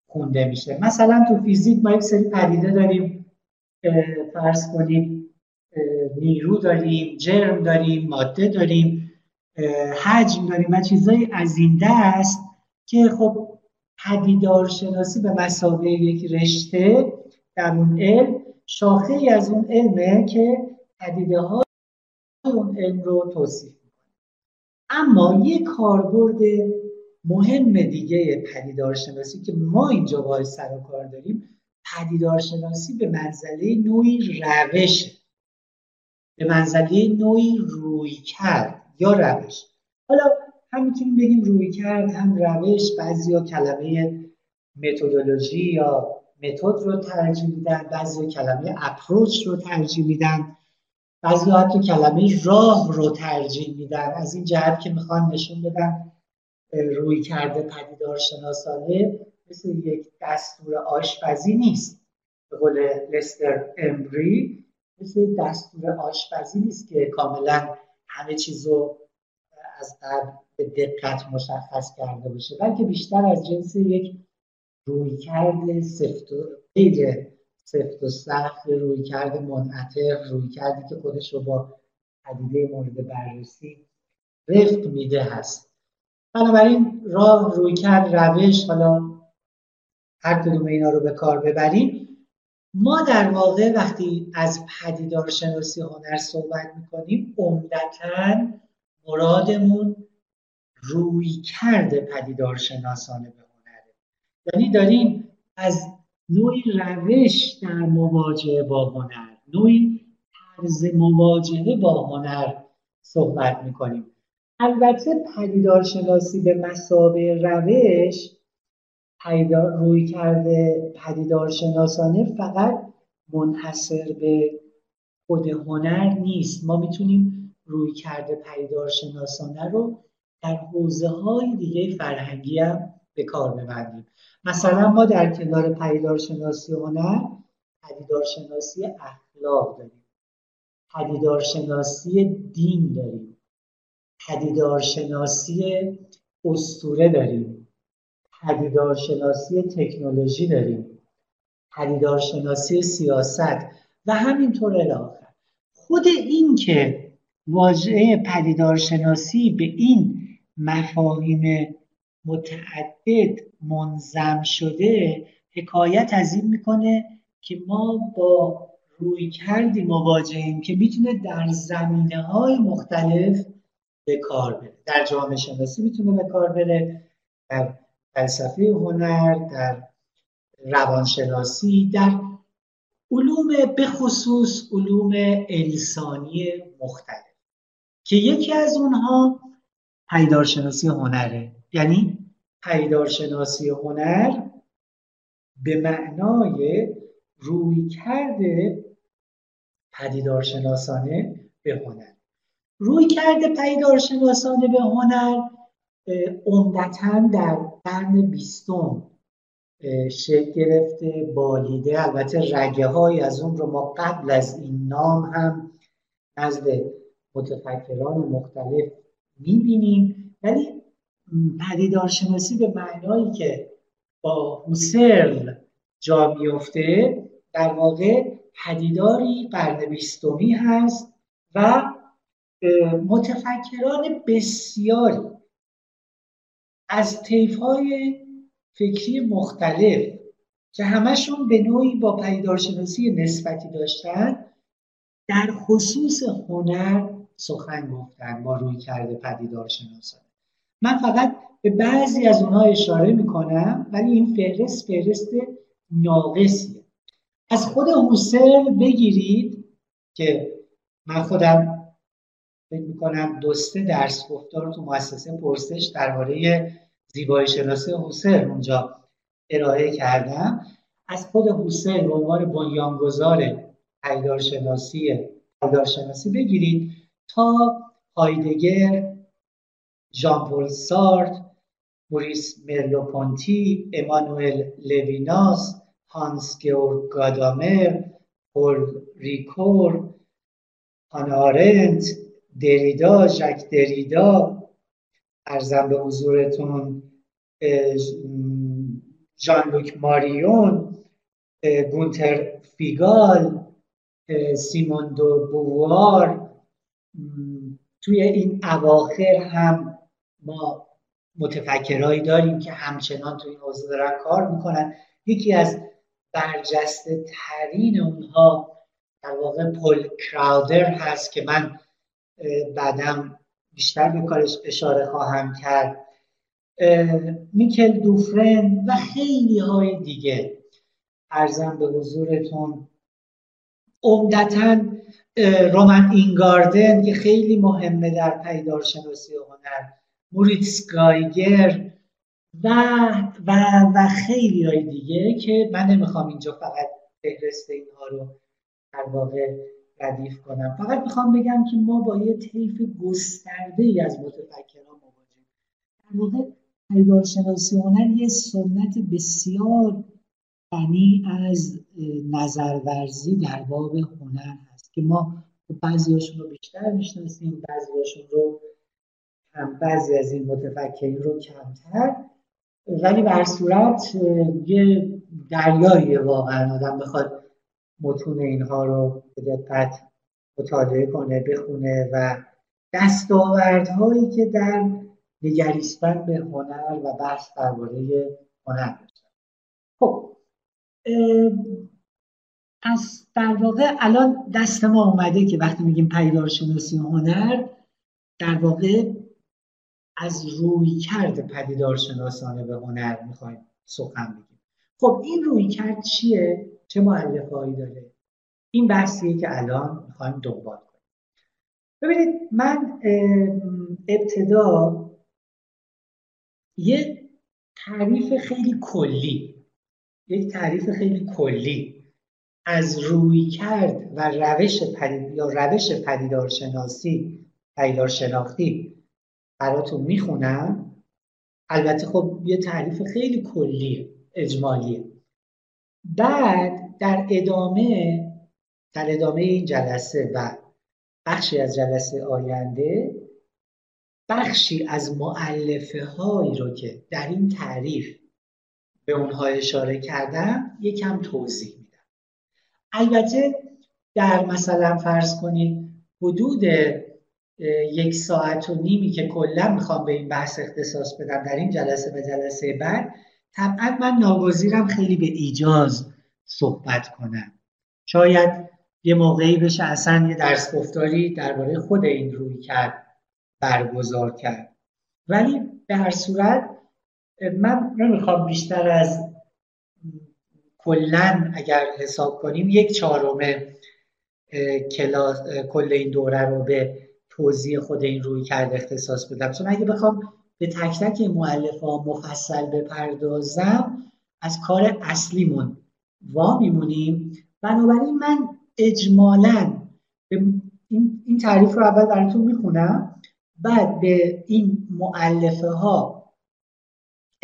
خونده میشه. مثلا تو فیزیک ما یک سری پدیده داریم فرض کنیم نیرو داریم جرم داریم ماده داریم حجم داریم و چیزایی از این دست که خب پدیدارشناسی به مسابقه یک رشته در اون علم شاخه ای از اون علمه که پدیده های اون علم رو توصیف می‌کنه. اما یک کاربرد مهم دیگه پدیدارشناسی که ما اینجا باید سر و کار داریم پدیدارشناسی به منزله نوعی روش به منزله نوعی روی کرد یا روش. حالا هم می‌تونیم بگیم روی کرد هم روش بعضی ها کلمه متدولوژی یا متد رو ترجیح میدن بعضی کلمه اپروچ رو ترجیح میدن. بعضی حتی کلمه راه رو ترجیح میدن. از این جهت که می‌خوان نشون بدن روی کرده پدیدار شناسانه مثل یک دستور آشپزی نیست. به قول لستر امبری مثل دستور آشپزی نیست که کاملا همه چیز رو از قبل به دقت مشخص کرده باشه بلکه بیشتر از جنس یک رویکرد سفت و غیر سفت و سخت رویکرد منعطف رویکردی که خودش رو با پدیده مورد بررسی رفت میده هست. بنابراین راه رویکرد روش حالا هر کدوم اینا رو به کار ببریم. ما در واقع وقتی از پدیدار شناسی هنر صحبت می‌کنیم عمدتا مرادمون روی کرده پدیدار شناسانه به هنره. یعنی داریم از نوعی روش در مواجهه با هنر نوعی طرز مواجهه با هنر صحبت می‌کنیم. البته پدیدارشناسی به مسابه روش پدیدار روی کرده پدیدارشناسانه فقط منحصر به خود هنر نیست. ما می‌تونیم روی کرده پدیدارشناسانه رو در حوزه های دیگه فرهنگی هم به کار ببندیم. مثلا ما در کنار پدیدارشناسی هنر پدیدارشناسی اخلاق داریم. پدیدارشناسی دین داریم. پدیدارشناسی استوره داریم. پدیدارشناسی تکنولوژی داریم. پدیدارشناسی سیاست و همینطور الاخر خود این که واژه پدیدارشناسی به این مفاهیم متعدد منظم شده حکایت از این می‌کنه که ما با روی کردی مواجهیم که می‌تونه در زمینه های مختلف به کار بره. در جامعه شناسی می‌تونه به کار بره در فلسفه هنر در روانشناسی در علوم به خصوص علوم انسانی مختلف. که یکی از اونها پیدارشناسی هنره. یعنی پیدارشناسی هنر به معنای روی کرده پدیدارشناسانه به هنر. روی کرده پدیدارشناسانه به هنر عمدتا در قرن بیستم شکل گرفته بالیده. البته رگه های از اون رو ما قبل از این نام هم نزد متفکران مختلف می‌بینیم. ولی پدیدارشناسی به معنایی که با هوسرل جا میفته در واقع پدیداری قرن بیستمی هست و متفکران بسیاری از های فکری مختلف که همشون به نوعی با پدیدارشناسی نسبتی داشتن در خصوص هنر سخن گفتن با روی کرده پدیدارشناسان من فقط به بعضی از اونها اشاره می‌کنم ولی این فهرست فهرست ناقصیه. از خود حسل بگیرید که من خودم فکر می‌کنم دوسته درس گفتار تو مؤسسه پرسش درباره زیبایی شناسی حسل اونجا ارائه کردم. از خود حسل به عنوان بنیانگذار پیدارشناسی پیدارشناسی بگیرید. تا هایدگر ژان پل سارت موریس مرلوپونتی امانوئل لویناس هانس گئورگ گادامر پل ریکور آرنت دریدا ژک دریدا. عرضم به حضورتون ژان لوک ماریون گونتر فیگال سیمون دو بووار توی این اواخر هم ما متفکرهایی داریم که همچنان تو این حوزه دارن کار می‌کنن. یکی از برجسته ترین اونها در واقع پل کراودر هست که من بعدم بیشتر به کارش اشاره خواهم کرد. میکل دوفرن و خیلی های دیگه. ارزم به حضورتون عمدتا رومن اینگاردن که خیلی مهمه در پیدارشناسی هنر موریتس گایگر و و و خیلی های دیگه که من نمی‌خوام اینجا فقط فهرست اینها رو در واقع ردیف کنم. فقط می‌خوام بگم که ما با یه طیف گسترده ای از متفکران مواجهیم در واقع پیدارشناسی هنر یه سنت بسیار غنی از نظرورزی در باب هنر هست که ما بعضیاشون رو بیشتر می‌شناسیم بعضیاشون رو هم بعضی از این متفکرین رو کمتر. ولی به صورت یه دریاییه واقعا. آدم بخواد متون اینها رو به دقت مطالعه کنه بخونه و دستاوردهایی که در نگریستن به هنر و بحث درباره هنر داشتن خب از در واقع الان دست ما اومده که وقتی میگیم پیدارشناسی هنر در واقع از روی کرد پدیدارشناسانه به هنر می‌خوایم سخن بگیم خب این روی کرد چیه؟ چه معلفه هایی داره؟ این بحثیه که الان می‌خوایم دنبال کنیم ببینید من ابتدا یه تعریف خیلی کلی یک تعریف خیلی کلی از روی کرد و روش پدید یا روش پدیدارشناسی پدیدار شناختی براتون می‌خونم. البته خب یه تعریف خیلی کلیه اجمالیه. بعد در ادامه در ادامه این جلسه و بخشی از جلسه آینده بخشی از معلفه هایی رو که در این تعریف به اونها اشاره کردم یکم توضیح میدم. البته در مثلا فرض کنید حدود یک ساعت و نیمی که کلا می‌خوام به این بحث اختصاص بدم در این جلسه و جلسه بعد طبعا من ناگزیرم خیلی به ایجاز صحبت کنم. شاید یه موقعی بشه اصلا یه درس گفتاری درباره خود این روی کرد برگزار کرد. ولی به هر صورت من نمی‌خوام بیشتر از کلا اگر حساب کنیم یک چهارم کلاس کل این دوره رو به توضیح خود این روی کرد اختصاص بدم. چون اگه بخوام به تک تک معلف ها مفصل بپردازم از کار اصلیمون وا میمونیم. بنابراین من اجمالا این, این تعریف رو اول براتون می‌خونم. بعد به این معلفه ها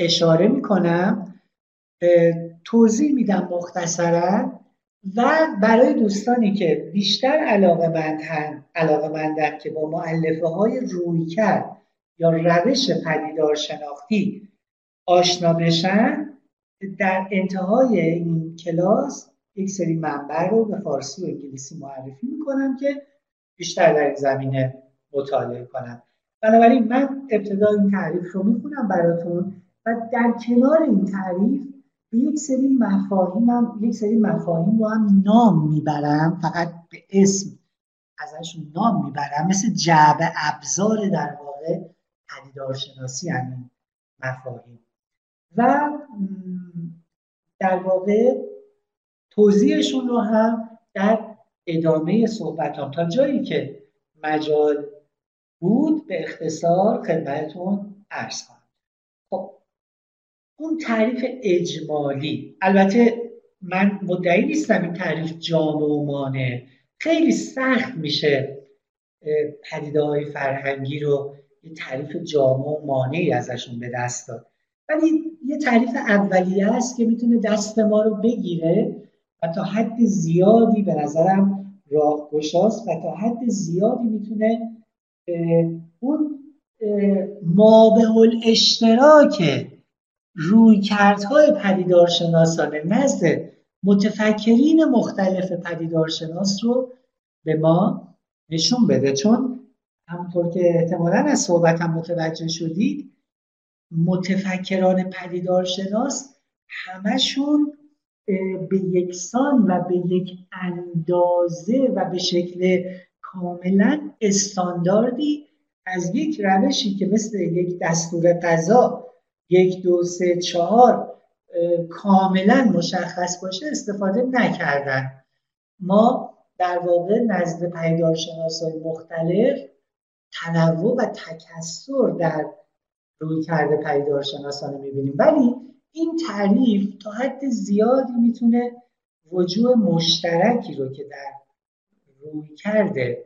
اشاره می‌کنم توضیح میدم مختصرا. و برای دوستانی که بیشتر علاقه مندن, علاقه مندن که با معلفه های روی کرد یا روش پدیدار شناختی آشنا بشن در انتهای این کلاس یک سری منبع رو به فارسی و انگلیسی معرفی می‌کنم که بیشتر در این زمینه مطالعه کنم. بنابراین من ابتدا این تعریف رو می‌خونم براتون. و در کنار این تعریف به یک سری مفاهیم هم یک سری مفاهیم رو هم نام می‌برم فقط به اسم ازشون نام می‌برم. مثل جعبه ابزار در واقع پدیدارشناسی همین مفاهیم. و در واقع توضیحشون رو هم در ادامه صحبتام. تا جایی که مجال بود به اختصار خدمتتون عرض کنم. اون تعریف اجمالی. البته من مدعی نیستم این تعریف جامع و مانع. خیلی سخت میشه پدیده های فرهنگی رو یه تعریف جامع و مانعی ازشون به دست داد. ولی یه تعریف اولیه است که می‌تونه دست ما رو بگیره و تا حد زیادی به نظرم راه گشاست و تا حد زیادی می‌تونه اون مابه الاشتراک روی کردهای پدیدارشناسانه نزد متفکرین مختلف پدیدارشناس رو به ما نشون بده. چون همونطور که احتمالا از صحبتم متوجه شدید متفکران پدیدارشناس همشون به یکسان و به یک اندازه و به شکل کاملا استانداردی از یک روشی که مثل یک دستور غذا یک دو سه چهار کاملا مشخص باشه استفاده نکردن. ما در واقع نزد پیدارشناس مختلف تنوع و تکسر در روی کرده پیدارشناسانه می‌بینیم. ولی این تعریف تا حد زیادی می‌تونه وجوه مشترکی رو که در روی کرده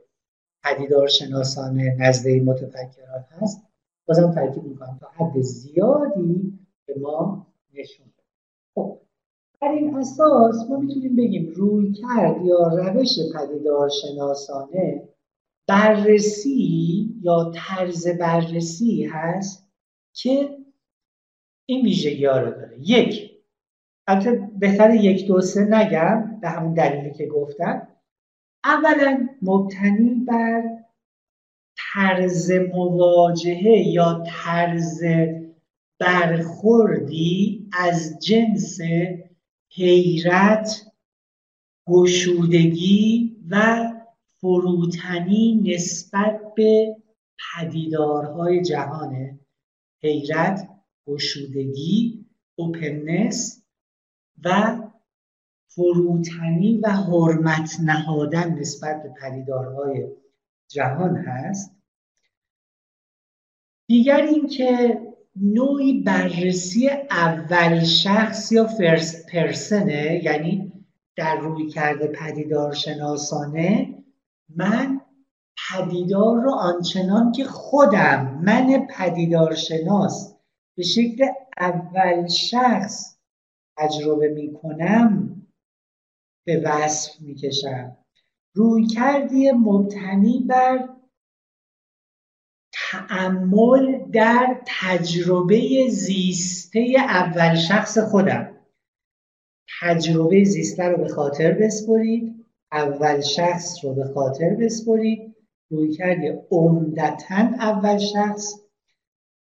پدیدار شناسانه نزد متفکران هست بازم تاکید می‌کنم. تا حد زیادی به ما نشون خب بر این اساس ما می‌تونیم بگیم روی کرد یا روش پدیدار شناسانه بررسی یا طرز بررسی هست که این ویژگی ها رو داره. یک البته بهتر یک دو سه نگم به همون دلیلی که گفتم. اولا مبتنی بر طرز مواجهه یا طرز برخوردی از جنس حیرت گشودگی و فروتنی نسبت به پدیدارهای جهانه حیرت گشودگی اوپننس و فروتنی و حرمت نهادن نسبت به پدیدارهای جهان هست. دیگر اینکه نوعی بررسی اول شخص یا فرست پرسنه یعنی در روی کرده پدیدار شناسانه من پدیدار رو آنچنان که خودم من پدیدار شناس به شکل اول شخص تجربه می کنم به وصف می کشم روی کردی مبتنی بر تعمل در تجربه زیسته اول شخص خودم. تجربه زیسته رو به خاطر بسپرید اول شخص رو به خاطر بسپرید. روی کردی عمدتا اول شخص.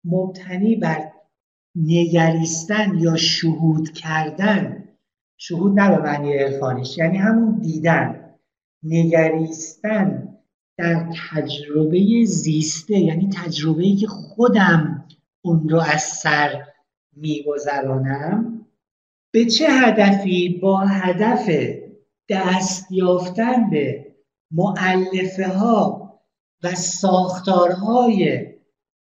مبتنی بر نگریستن یا شهود کردن. شهود نه به معنی عرفانیش یعنی همون دیدن. نگریستن در تجربه زیسته یعنی تجربه که خودم اون رو از سر میگذرانم به چه هدفی؟ با هدف دست یافتن به معلفه ها و ساختارهای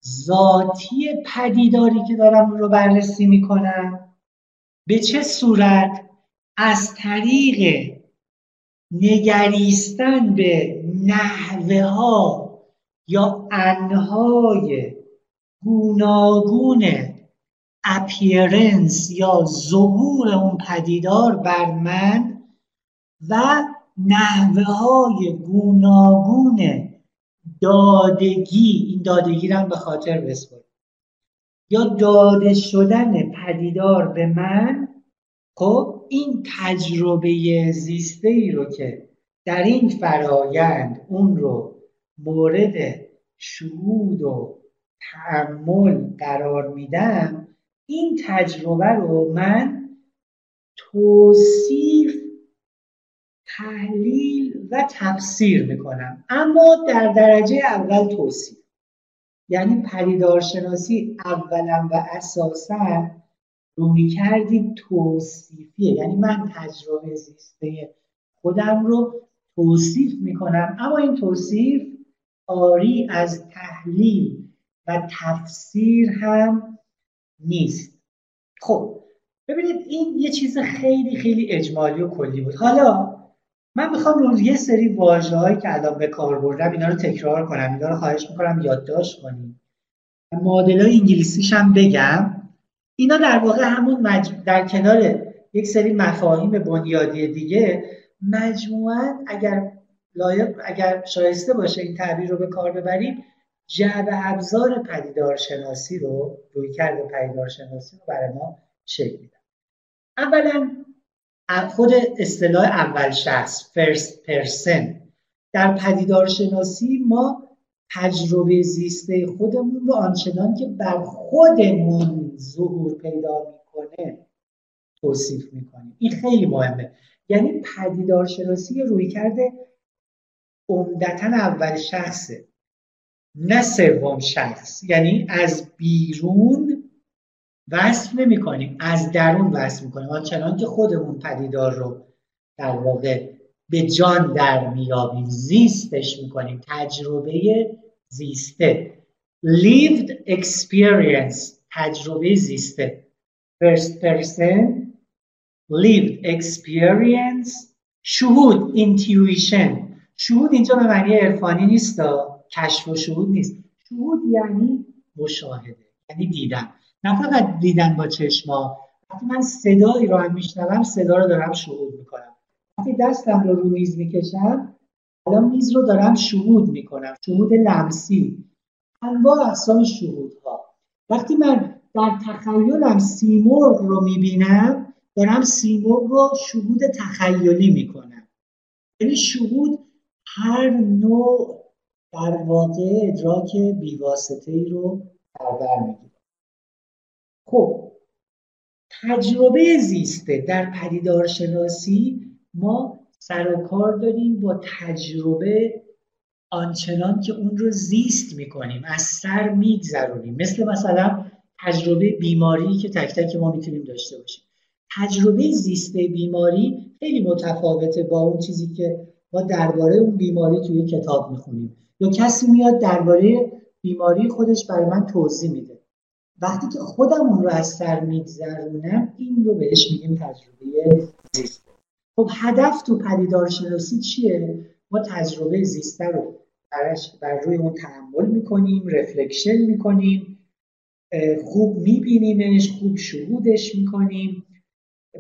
ذاتی پدیداری که دارم اون رو بررسی می‌کنم. به چه صورت؟ از طریق نگریستن به نحوه ها یا انهای گوناگون اپیرنس یا ظهور اون پدیدار بر من و نحوه های گوناگون دادگی. این دادگی رو به خاطر بسپارید. یا داده شدن پدیدار به من خب این تجربه زیسته ای رو که در این فرایند اون رو مورد شهود و تعمل قرار میدم این تجربه رو من توصیف تحلیل و تفسیر می‌کنم. اما در درجه اول توصیف. یعنی پریدارشناسی اولا و اساسا روی کردی توصیفیه. یعنی من تجربه زیسته خودم رو توصیف می‌کنم. اما این توصیف آری از تحلیل و تفسیر هم نیست. خب ببینید این یه چیز خیلی خیلی اجمالی و کلی بود. حالا من می‌خوام رو یه سری هایی که الان به کار بردم اینا رو تکرار کنم اینا رو خواهش می‌کنم یادداشت کنیم معادل های انگلیسیش هم بگم. اینا در واقع همون در کنار یک سری مفاهیم بنیادی دیگه مجموعا اگر لایق اگر شایسته باشه این تعبیر رو به کار ببریم جعب ابزار پدیدار شناسی رو روی کرده پدیدار شناسی رو برای ما شکل میدن اولا خود اصطلاح اول شخص فرست پرسن در پدیدار شناسی ما تجربه زیسته خودمون رو آنچنان که بر خودمون ظهور پیدا می‌کنه توصیف می‌کنیم. این خیلی مهمه. یعنی پدیدار شناسی روی کرده عمدتا اول شخصه نه سوم شخص. یعنی از بیرون وصف نمی کنیم از درون وصف می کنیم آنچنان که خودمون پدیدار رو در واقع به جان در میابیم. زیستش می‌کنیم. تجربه زیسته. Lived experience. تجربه زیسته. First person. Lived experience. شهود. Intuition. شهود اینجا به معنی عرفانی نیست کشف و شهود نیست. شهود یعنی مشاهده. یعنی دیدن. نه فقط دیدن با چشما. وقتی من صدایی رو هم میشنوم صدا رو دارم شهود می‌کنم. وقتی دستم رو رو میز می‌کشم الان میز رو دارم شهود می‌کنم شهود لمسی. انواع اقسام شهودها. وقتی من در تخیلم سیمرغ رو می‌بینم دارم سیمرغ رو شهود تخیلی می‌کنم. یعنی شهود هر نوع در واقع ادراک بیواسطه ای رو در می‌گیره. خب تجربه زیسته در پدیدارشناسی ما سر و کار داریم با تجربه آنچنان که اون رو زیست می‌کنیم از سر میگذرونیم. مثل مثلا تجربه بیماری که تک تک ما می‌تونیم داشته باشیم. تجربه زیست بیماری خیلی متفاوته با اون چیزی که ما درباره اون بیماری توی کتاب می‌خونیم. یا کسی میاد درباره بیماری خودش برای من توضیح میده. وقتی که خودم اون رو از سر میگذرونم این رو بهش میگیم تجربه زیست. خب هدف تو پدیدارشناسی چیه؟ ما تجربه زیسته رو بر روی اون تحمل می‌کنیم رفلکشن می‌کنیم خوب میبینیمش خوب شهودش می‌کنیم.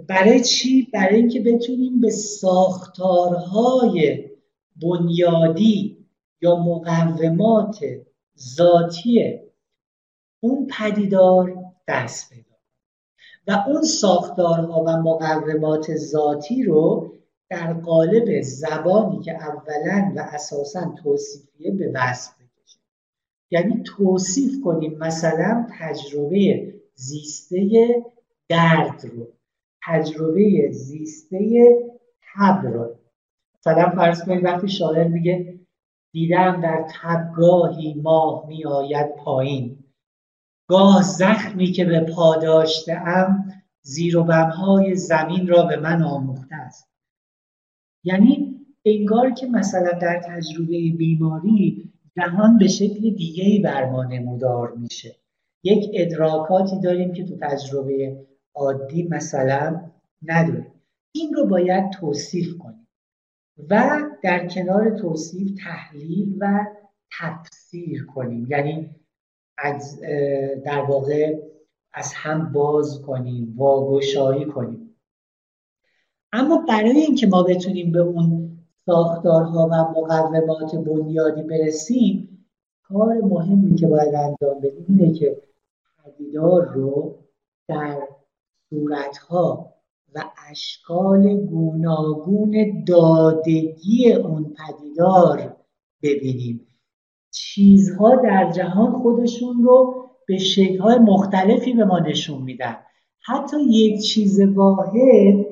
برای چی؟ برای اینکه بتونیم به ساختارهای بنیادی یا مقومات ذاتی اون پدیدار دست پیدا و اون ساختارها و مقومات ذاتی رو در قالب زبانی که اولا و اساسا توصیفیه به وصف بکشیم یعنی توصیف کنیم مثلا تجربه زیسته درد رو تجربه زیسته تب رو. مثلا فرض کنید وقتی شاعر میگه دیدم در تبگاهی ماه می آید پایین. گاه زخمی که به پا داشته ام زیر و بمهای زمین را به من آموخته است. یعنی انگار که مثلا در تجربه بیماری جهان به شکل دیگه بر ما نمودار میشه. یک ادراکاتی داریم که تو تجربه عادی مثلا نداریم. این رو باید توصیف کنیم و در کنار توصیف تحلیل و تفسیر کنیم. یعنی در واقع از هم باز کنیم واگشایی کنیم. اما برای اینکه ما بتونیم به اون ساختارها و مقومات بنیادی برسیم کار مهمی که باید انجام بدیم اینه که پدیدار رو در صورتها و اشکال گوناگون دادگی اون پدیدار ببینیم. چیزها در جهان خودشون رو به شکلهای مختلفی به ما نشون میدن. حتی یک چیز واحد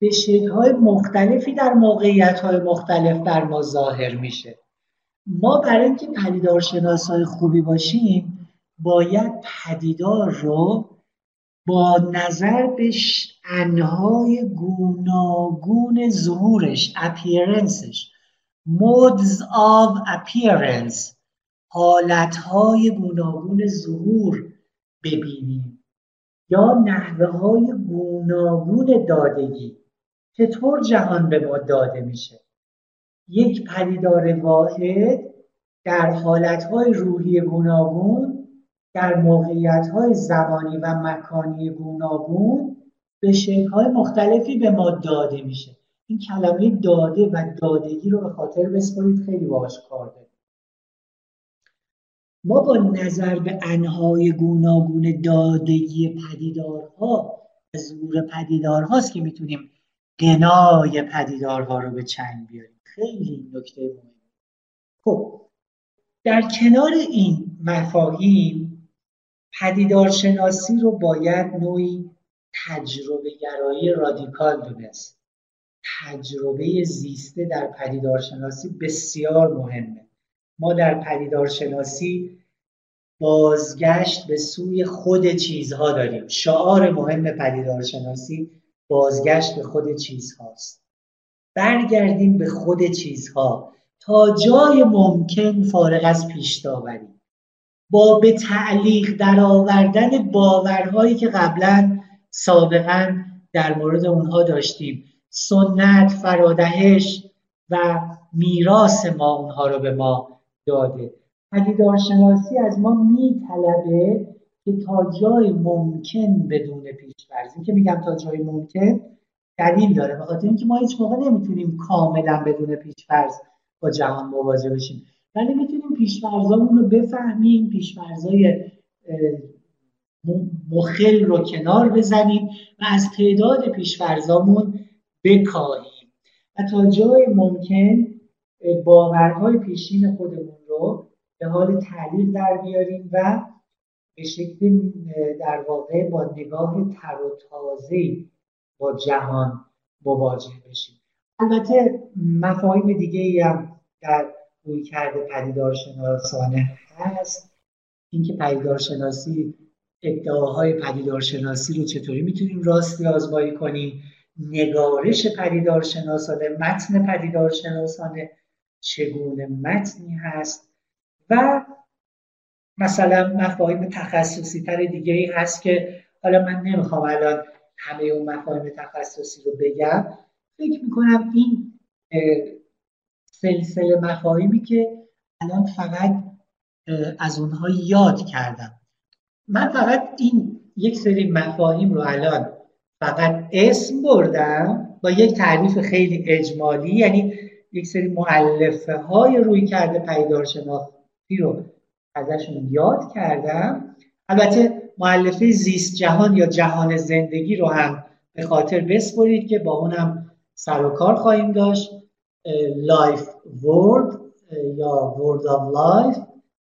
به شکلهای مختلفی در موقعیت مختلف در ما ظاهر میشه. ما برای اینکه پدیدارشناس های خوبی باشیم باید پدیدار رو با نظر به انهای گوناگون ظهورش اپیرنسش modes of appearance حالتهای گوناگون ظهور ببینیم. یا نحوه های گوناگون دادگی. چطور جهان به ما داده میشه؟ یک پدیدار واحد در حالتهای روحی گوناگون در موقعیت زمانی و مکانی گوناگون به شکل‌های مختلفی به ما داده میشه. این کلمه داده و دادگی رو به خاطر بسپارید خیلی باهاش کار داریم. ما با نظر به انهای گوناگون دادگی پدیدارها ظهور پدیدارهاست که می‌تونیم قنای پدیدارها رو به چنگ بیاریم. خیلی نکته مهم خب در کنار این مفاهیم پدیدارشناسی رو باید نوعی تجربه گرایی رادیکال دونست. تجربه زیسته در پدیدارشناسی بسیار مهمه. ما در پدیدارشناسی بازگشت به سوی خود چیزها داریم. شعار مهم پدیدارشناسی بازگشت به خود چیزهاست. برگردیم به خود چیزها. تا جای ممکن فارغ از پیش با به تعلیق در آوردن باورهایی که قبلا سابقا در مورد اونها داشتیم. سنت فرادهش و میراث ما اونها رو به ما داده. پدیدارشناسی از ما میطلبه که تا جای ممکن بدون پیشفرض این که میگم تا جای ممکن دلیل داره به خاطر اینکه ما هیچ موقع نمی‌تونیم کاملا بدون پیشفرض با جهان مواجه بشیم. ولی می‌تونیم پیشفرزامون رو بفهمیم پیشفرزای مخل رو کنار بزنیم و از تعداد پیشفرزامون بکاهیم و تا جای ممکن باورهای پیشین خودمون رو به حال تعلیل در بیاریم و به شکل در واقع با نگاه تر و تازه با جهان مواجه بشیم. البته مفاهیم دیگه ای هم در روی کرده پدیدارشناسانه هست. اینکه پدیدارشناسی ادعاهای پدیدارشناسی رو چطوری می‌تونیم راستی آزمایی کنیم؟ نگارش پدیدارشناسانه متن پدیدارشناسانه چگونه متنی هست و مثلا مفاهیم تخصصی تر دیگه ای هست که حالا من نمی‌خوام الان همه اون مفاهیم تخصصی رو بگم. فکر می‌کنم این سلسله مفاهیمی که الان فقط از اونها یاد کردم. من فقط این یک سری مفاهیم رو الان فقط اسم بردم با یک تعریف خیلی اجمالی یعنی یک سری معلفه های روی کرده پیدار شناختی رو ازشون یاد کردم. البته مؤلفه زیست جهان یا جهان زندگی رو هم به خاطر بسپرید که با اونم سر و کار خواهیم داشت. life-world یا world of life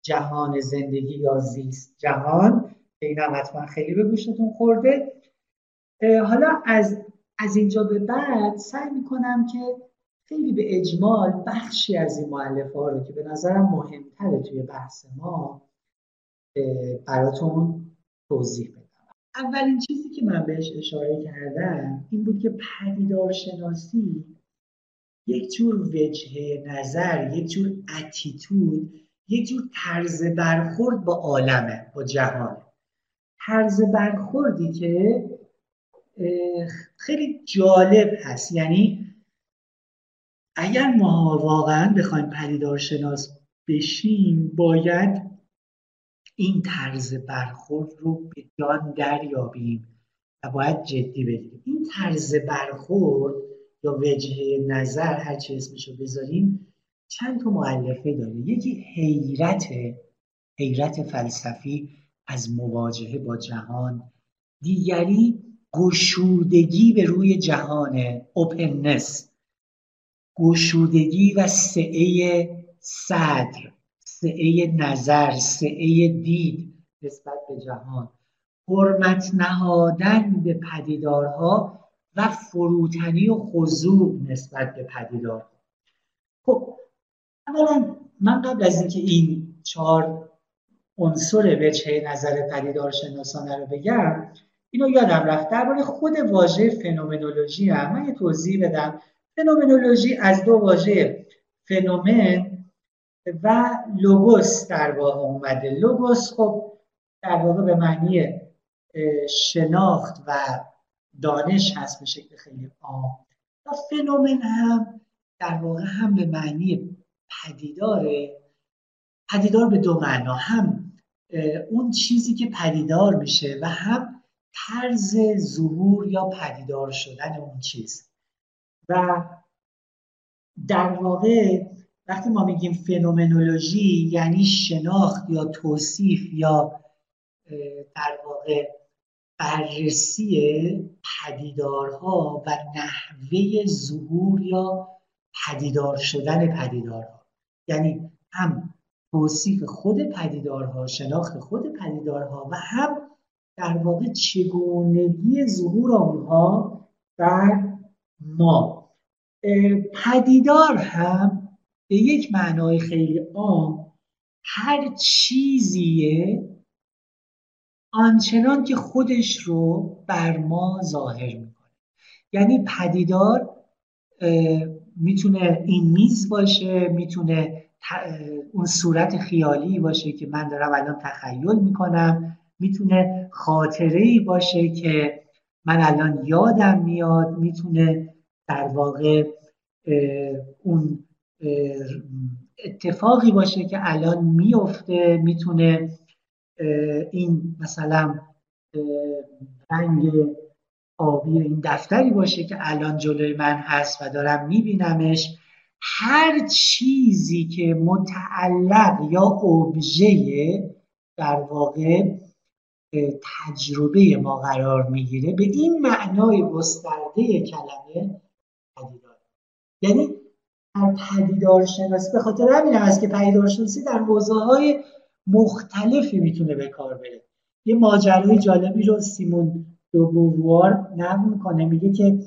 جهان زندگی یا زیست جهان. این هم حتما خیلی به گوشتون خورده. حالا از از اینجا به بعد سعی می‌کنم که خیلی به اجمال بخشی از این مؤلفه ها رو که به نظرم مهمتره توی بحث ما براتون توضیح بدم. اولین چیزی که من بهش اشاره کردم این بود که پدیدارشناسی یک جور وجه نظر یک جور اتیتود یک جور طرز برخورد با عالمه با جهان طرز برخوردی که خیلی جالب هست. یعنی اگر ما واقعا بخوایم پدیدارشناس بشیم باید این طرز برخورد رو به جان دریابیم و باید جدی بگیریم این طرز برخورد یا وجهه نظر هر چه اسمشو بذاریم چند تا معلفه داره. یکی حیرت حیرت فلسفی از مواجهه با جهان. دیگری گشودگی به روی جهان اوپننس گشودگی و سعه صدر سعه نظر سعه دید نسبت به جهان. حرمت نهادن به پدیدارها و فروتنی و خضوع نسبت به پدیدارها خب اولا من قبل از اینکه این چهار عنصر وجهه نظر پدیدار شناسانه رو بگم اینو یادم رفت. درباره خود واژه فنومنولوژی هم من یه توضیح بدم. فنومنولوژی از دو واژه فنومن و لوگوس در واقع اومده. لوگوس خب در واقع به معنی شناخت و دانش هست به شکل خیلی عام. و فنومن هم در واقع هم به معنی پدیداره پدیدار به دو معنا. هم اون چیزی که پدیدار میشه و هم طرز ظهور یا پدیدار شدن اون چیز. و در واقع وقتی ما میگیم فنومنولوژی یعنی شناخت یا توصیف یا در واقع بررسی پدیدارها و نحوه ظهور یا پدیدار شدن پدیدارها. یعنی هم توصیف خود پدیدارها شناخت خود پدیدارها و هم در واقع چگونگی ظهور آنها بر ما. پدیدار هم به یک معنای خیلی عام هر چیزیه آنچنان که خودش رو بر ما ظاهر می‌کنه. یعنی پدیدار می‌تونه این میز باشه می‌تونه اون صورت خیالی باشه که من دارم الان تخیل می‌کنم. می‌تونه خاطره ای باشه که من الان یادم میاد می‌تونه در واقع اون اتفاقی باشه که الان میفته می‌تونه این مثلا رنگ آبی این دفتری باشه که الان جلوی من هست و دارم میبینمش. هر چیزی که متعلق یا ابژه در واقع تجربه ما قرار می‌گیره به این معنای گسترده کلمه پدیدار. یعنی در پدیدار شناسی به خاطر همین هست که پدیدار شناسی در حوزه های مختلفی می‌تونه به کار بره. یه ماجرای جالبی رو سیمون دوبووار نقل می‌کنه میگه که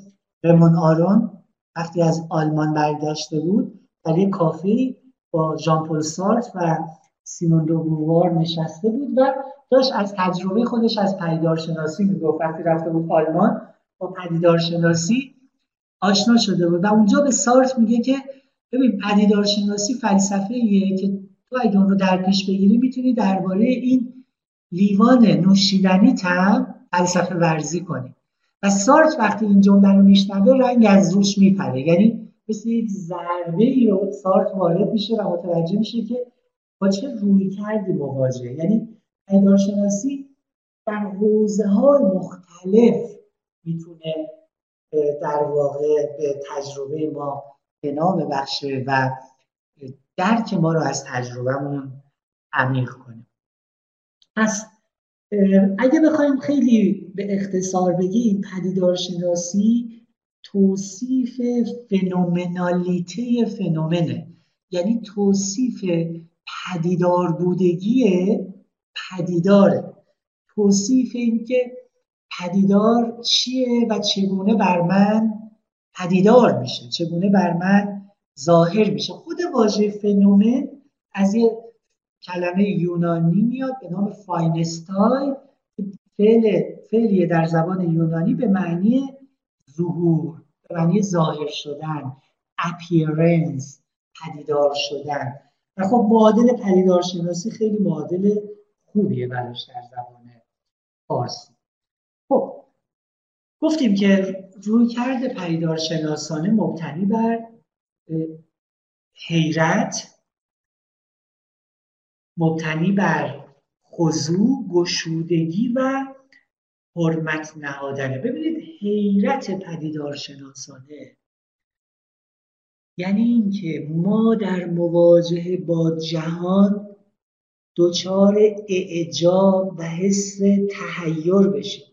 رمون آرون وقتی از آلمان برگشته بود در یک کافی با ژان پل سارت و سیمون دو نشسته بود و داشت از تجربه خودش از پدیدارشناسی می‌گفت. وقتی رفته بود آلمان با پدیدارشناسی آشنا شده بود. و اونجا به سارت میگه که ببین پدیدارشناسی فلسفه ایه که تو اگه اون رو در پیش بگیری می‌تونی درباره این لیوان نوشیدنی تم فلسفه ورزی کنی. و سارت وقتی این جمله رو میشنوه رنگ از روش میپره. یعنی مثل یک ضربه ای رو سارت وارد میشه و متوجه میشه که با چه روی کردی مواجهه. یعنی پیدارشناسی در حوزه های مختلف می‌تونه در واقع به تجربه ما بنا ببخشه و درک ما رو از تجربهمون عمیق کنه. پس اگه بخوایم خیلی به اختصار بگیم پدیدارشناسی توصیف فنومنالیته فنومنه. یعنی توصیف پدیدار بودگی پدیداره. توصیف اینکه پدیدار چیه و چگونه بر من پدیدار میشه چگونه بر من ظاهر میشه. خود واژه فنومن از یه کلمه یونانی میاد به نام فاینستای فعل فعلیه در زبان یونانی به معنی ظهور به معنی ظاهر شدن appearance پدیدار شدن. و خب معادل پدیدار شناسی خیلی معادل خوبیه براش در زبان فارسی. خب گفتیم که روی کرده پدیدار شناسانه مبتنی بر حیرت مبتنی بر خضوع گشودگی و حرمت نهادنه ببینید حیرت پدیدار شناسانه یعنی اینکه ما در مواجهه با جهان دچار اعجاب و حس تحیر بشیم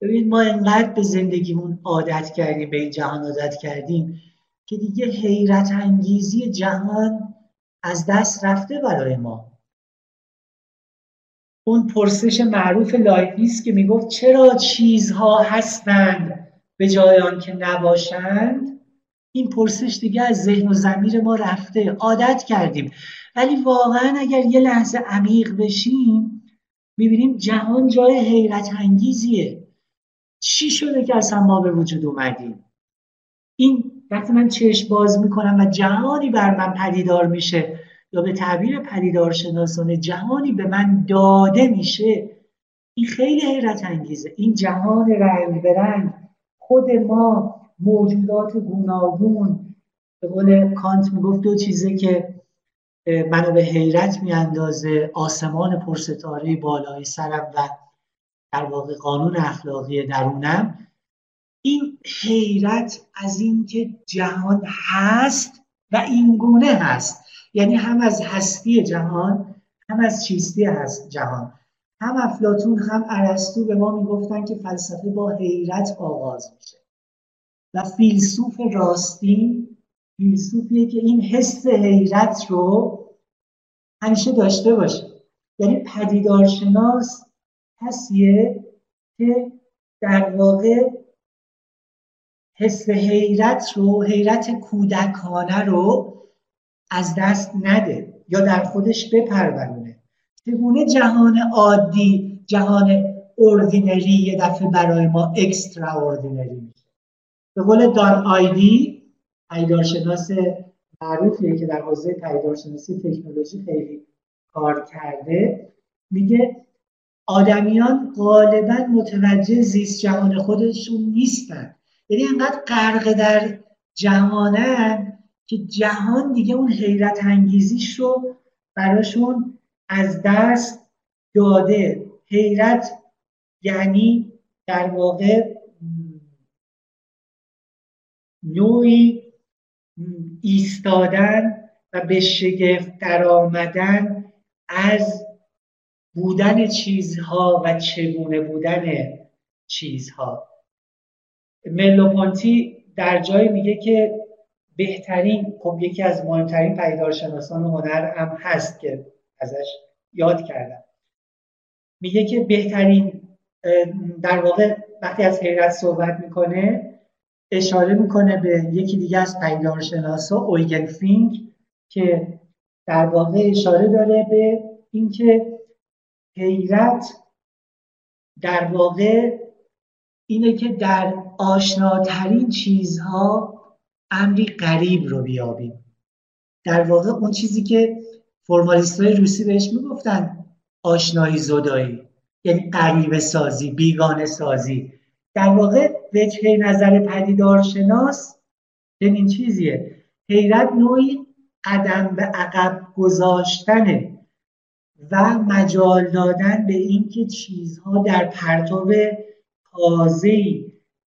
ببینید ما انقدر به زندگیمون عادت کردیم به این جهان عادت کردیم که دیگه حیرت انگیزی جهان از دست رفته برای ما. اون پرسش معروف لایبنیس که می‌گفت چرا چیزها هستند به جای آن که نباشند؟ این پرسش دیگه از ذهن و زمیر ما رفته. عادت کردیم. ولی واقعا اگر یه لحظه عمیق بشیم می‌بینیم جهان جای حیرت انگیزیه. چی شده که اصلا ما به وجود اومدیم؟ این وقتی من چشم باز می‌کنم و جهانی بر من پدیدار میشه یا به تعبیر پدیدارشناسانه جهانی به من داده میشه این خیلی حیرت انگیزه. این جهان رنگ برنگ خود ما موجودات گوناگون به قول کانت می‌گفت دو چیزه که منو به حیرت میاندازه آسمان پرستاره بالای سرم و در واقع قانون اخلاقی درونم. این حیرت از اینکه جهان هست و این گونه هست. یعنی هم از هستی جهان هم از چیستی هست جهان. هم افلاتون هم ارسطو به ما می‌گفتن که فلسفه با حیرت آغاز میشه. و فیلسوف راستین فیلسوفیه که این حس حیرت رو همیشه داشته باشه. یعنی پدیدارشناس کسیه که در واقع حس حیرت رو حیرت کودکانه رو از دست نده یا در خودش بپرورونه. چگونه جهان عادی جهان اردینری یه دفعه برای ما اکسترا اردینری به قول دان آیدی پیدارشناس معروفیه که در حوزه پیدارشناسی تکنولوژی خیلی کار کرده. میگه آدمیان غالبا متوجه زیست جهان خودشون نیستن. یعنی انقدر غرق در جهانن که جهان دیگه اون حیرت انگیزیش رو براشون از دست داده. حیرت یعنی در واقع نوعی ایستادن و به شگفت در آمدن از بودن چیزها و چگونه بودن چیزها. ملوپونتی در جای میگه که بهترین خب یکی از مهمترین پیدارشناسان هنر هم هست که ازش یاد کردم. میگه که بهترین در واقع وقتی از حیرت صحبت می‌کنه اشاره می‌کنه به یکی دیگه از پیدارشناسا اویگن فینگ که در واقع اشاره داره به اینکه حیرت در واقع اینه که در آشناترین چیزها امری غریب رو بیابیم. در واقع اون چیزی که فرمالیست های روسی بهش می‌گفتن آشنایی زدایی یعنی غریب سازی بیگانه سازی در واقع وجهه نظر پدیدارشناس این چیزیه. حیرت نوعی قدم به عقب گذاشتنه و مجال دادن به اینکه چیزها در پرتو تازه‌ای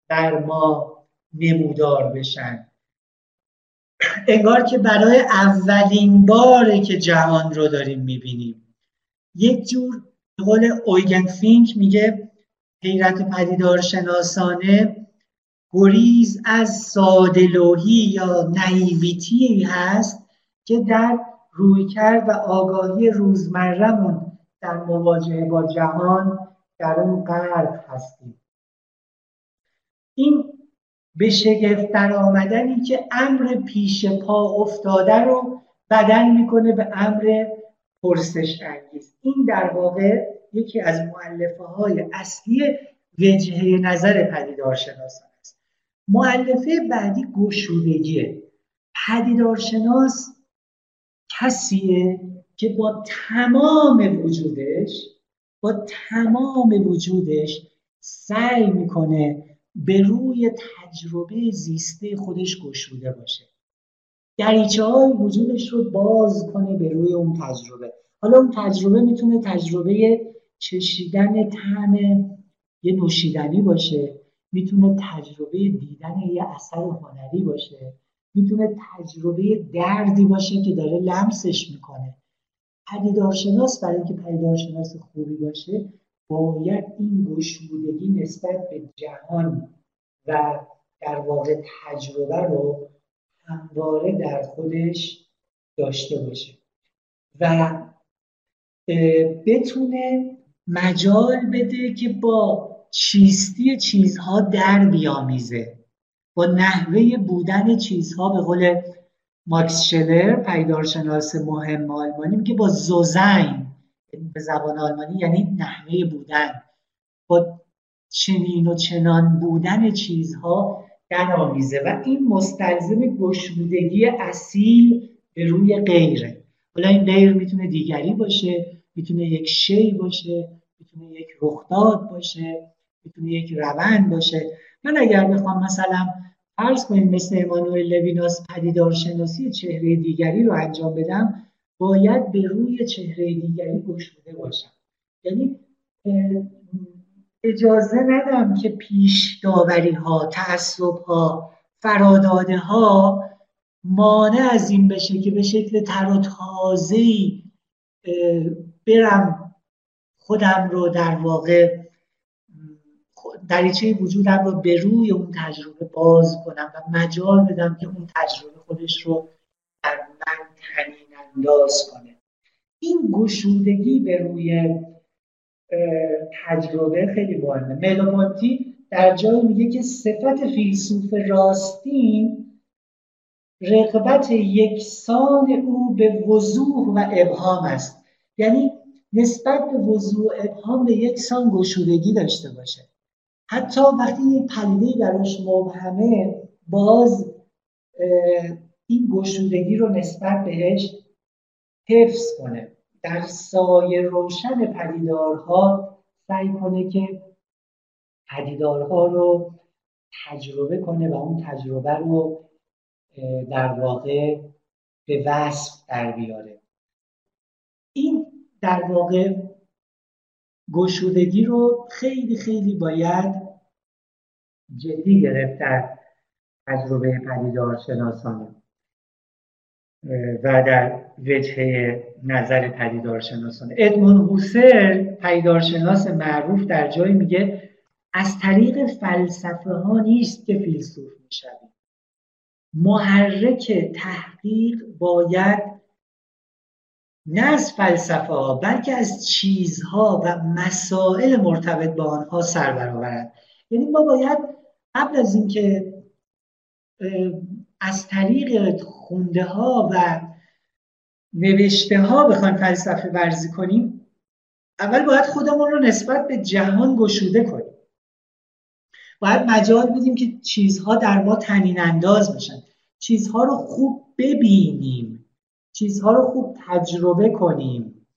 بر ما نمودار بشن. انگار که برای اولین باره که جهان رو داریم می‌بینیم. یک جور قول اویگن فینک میگه حیرت پدیدار شناسانه گریز از سادلوهی یا نایویتی هست که در رویکرد و آگاهی روزمرهمون در مواجهه با جهان در اون غرق هستیم. این به شگفت در آمدنی که امر پیش پا افتاده رو بدل می‌کنه به امر پرسش انگیز. این در واقع یکی از معلفه های اصلی وجهه نظر پدیدارشناسان است. معلفه بعدی گشودگیه. پدیدارشناس کسیه که با تمام وجودش با تمام وجودش سعی می‌کنه به روی تجربه زیسته خودش گشوده باشه. دریچه های وجودش رو باز کنه به روی اون تجربه. حالا اون تجربه می‌تونه تجربه چشیدن طعم یه نوشیدنی باشه می‌تونه تجربه دیدن یه اثر هنری باشه می‌تونه تجربه دردی باشه که داره لمسش می‌کنه. پدیدارشناس برای اینکه پدیدارشناس خوبی باشه باید این گشودگی نسبت به جهان و در واقع تجربه رو همواره در خودش داشته باشه و بتونه مجال بده که با چیستی چیزها در بیامیزه. با نحوه بودن چیزها به قول ماکس شلر پیدارشناس مهم آلمانی میگه با زوزین به زبان آلمانی یعنی نحوه بودن. با چنین و چنان بودن چیزها در آمیزه. و این مستلزم گشودگی اصیل به روی غیره. حالا این غیر می‌تونه دیگری باشه می‌تونه یک شی باشه. می‌تونه یک رخداد باشه می‌تونه یک روند باشه. من اگر بخوام مثلا فرض کنیم مثل امانوئل لویناس پدیدارشناسی چهره دیگری رو انجام بدم باید به روی چهره دیگری گشوده باشم. یعنی اجازه ندم که پیش داوری ها تعصب ها فراداده ها مانع از این بشه که به شکل تر و تازه‌ای برم خودم رو در واقع دریچه وجودم رو به روی اون تجربه باز کنم و مجال بدم که اون تجربه خودش رو در من تنین انداز کنه. این گشودگی به روی تجربه خیلی مهمه. ملوپونتی در جایی میگه که صفت فیلسوف راستین رقبت یکسان او به وضوح و ابهام است. یعنی نسبت به وضوح ابهام به یکسان گشودگی داشته باشه. حتی وقتی یک پدیده براش مبهمه باز این گشودگی رو نسبت بهش حفظ کنه. در سایه روشن پدیدارها سعی کنه که پدیدارها رو تجربه کنه و اون تجربه رو در واقع به وصف در بیاره. در واقع گشودگی رو خیلی خیلی باید جدی گرفت در تجربه پدیدار شناسانه و در وجه نظر پدیدارشناسانه ادمون هوسر پدیدارشناس معروف در جایی میگه از طریق فلسفه ها نیست که فیلسوف می‌شویم. محرک تحقیق باید نه از فلسفه ها بلکه از چیزها و مسائل مرتبط با آنها سر برآورد. یعنی ما باید قبل از اینکه از طریق خونده ها و نوشته ها بخوایم فلسفه ورزی کنیم اول باید خودمون رو نسبت به جهان گشوده کنیم. باید مجال بدیم که چیزها در ما تنین انداز بشن چیزها رو خوب ببینیم. چیزها رو خوب تجربه کنیم.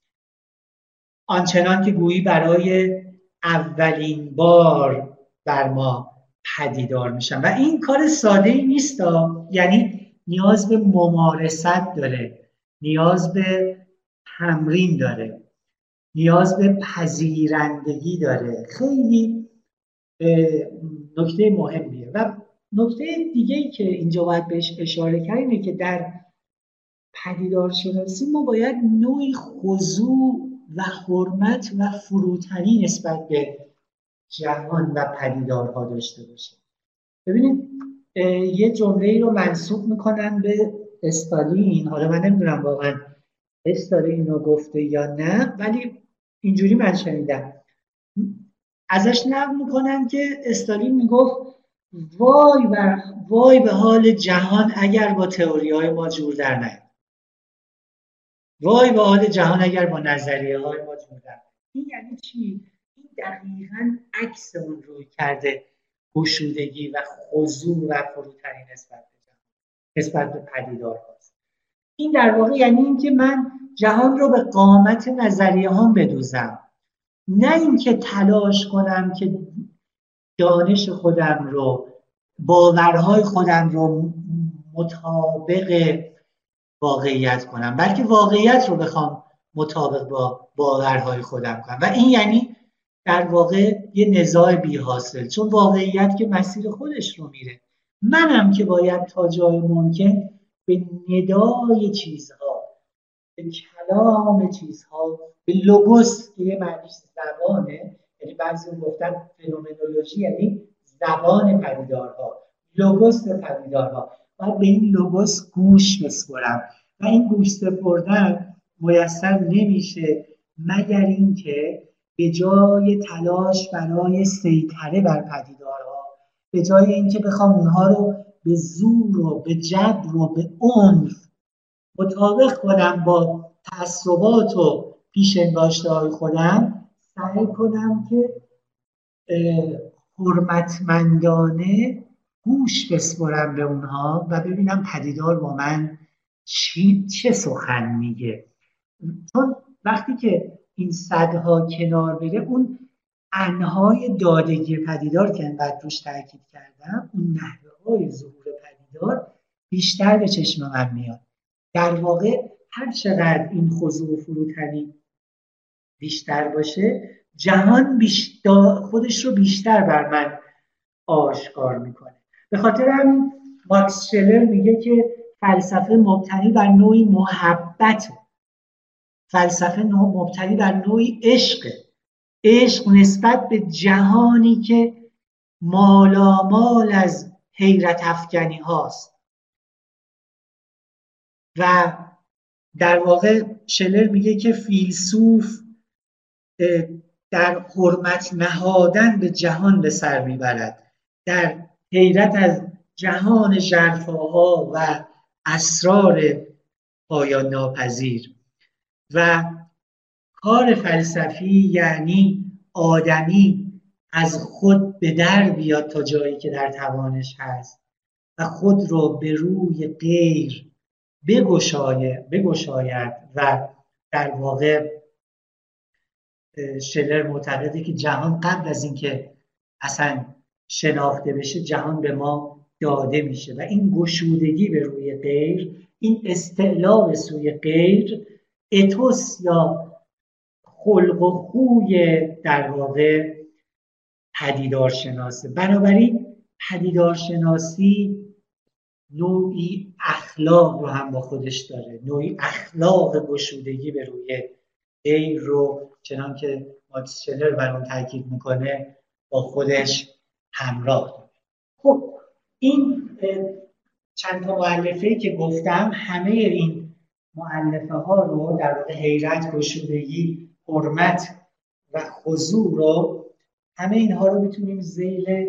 آنچنان که گویی برای اولین بار بر ما پدیدار میشن. و این کار ساده ای نیست یعنی نیاز به ممارست داره. نیاز به تمرین داره. نیاز به پذیرندگی داره. خیلی نکته مهمیه. و نکته دیگه ای که اینجا باید بهش اشاره کرد اینه که در پدیدارشناسی ما باید نوعی خضوع و حرمت و فروتنی نسبت به جهان و پدیدارها داشته باشیم. ببینید یه جمله ای رو منصوب می‌کنن به استالین. حالا من نمی‌دونم واقعا استالین رو گفته یا نه ولی اینجوری من شنیدم. ازش نقل می‌کنن که استالین می‌گفت وای بر وای به حال جهان اگر با تئوری های ما جور در نیاد. وای به حال جهان اگر با نظریه های ما در این یعنی چی؟ این دقیقا عکس اون روی کرده گشودگی و خضوع و فروتنی نسبت به جهان نسبت به پدیدار هاست. این در واقع یعنی اینکه من جهان رو به قامت نظریه هم بدوزم. نه اینکه تلاش کنم که دانش خودم رو باورهای خودم رو مطابق واقعیت کنم. بلکه واقعیت رو بخوام مطابق با باورهای خودم کنم. و این یعنی در واقع یه نزاع بی حاصل چون واقعیت که مسیر خودش رو میره. منم که باید تا جای ممکن به ندای چیزها به کلام چیزها به لوگوس که یه معنیش زبانه یعنی بعضی گفتن فنومنولوژی یعنی زبان پدیدارها لوگوس پدیدارها. باید به این لوگوس گوش بسپرم. و این گوش سپردن میسر نمیشه مگر اینکه به جای تلاش برای سیطره بر پدیدارها به جای اینکه بخوام اونها رو به زور و به جبر و به عنف مطابق کنم با تعصبات و پیش خودم سعی کنم که حرمتمندانه گوش بسپرم به اونها و ببینم پدیدار با من چی چه سخن میگه. چون وقتی که این صدها کنار بره اون انهای دادگی پدیدار که انقدر روش تاکید کردم اون نحوه های ظهور پدیدار بیشتر به چشم من میاد. در واقع هر چقدر این خضوع و فروتنی بیشتر باشه جهان بیشتر خودش رو بیشتر بر من آشکار می‌کنه. به خاطر همین ماکس شلر میگه که فلسفه مبتنی بر نوعی محبت. فلسفه مبتنی بر نوعی عشق. عشق نسبت به جهانی که مالامال از حیرت افکنی هاست. و در واقع شلر میگه که فیلسوف در حرمت نهادن به جهان به سر می‌برد. در حیرت از جهان ژرفاها و اسرار پایان ناپذیر. و کار فلسفی یعنی آدمی از خود به در بیاد تا جایی که در توانش هست و خود رو به روی غیر بگشاید و در واقع شلر معتقده که جهان قبل از اینکه اصلا شناخته بشه جهان به ما داده میشه. و این گشودگی به روی غیر این استعلا سوی غیر اتوس یا خلق و خوی در واقع پدیدارشناسه. بنابراین پدیدارشناسی نوعی اخلاق رو هم با خودش داره. نوعی اخلاق گشودگی به روی غیر رو چنان که ماکس شلر بر اون تاکید می‌کنه با خودش همراه. خب این چند تا معلفه که گفتم همه این معلفه ها رو در واقع حیرت گشودگی حرمت و خضوع رو همه اینها رو می‌تونیم زیل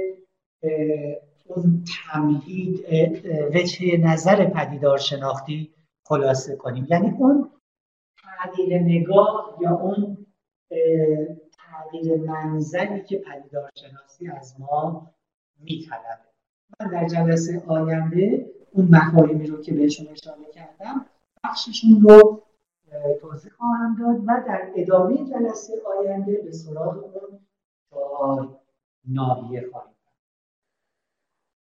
اون تمهید وجه نظر پدیدار شناختی خلاصه کنیم. یعنی اون تغییر نگاه یا اون تغییر منظری که پدیدارشناسی از ما میطلبه. من در جلسه آینده اون مفاهیمی رو که بهشون اشاره کردم بخششون رو توضیح خواهم داد و در ادامه جلسه آینده به سراغ اون چهار ناحیه خواهیم.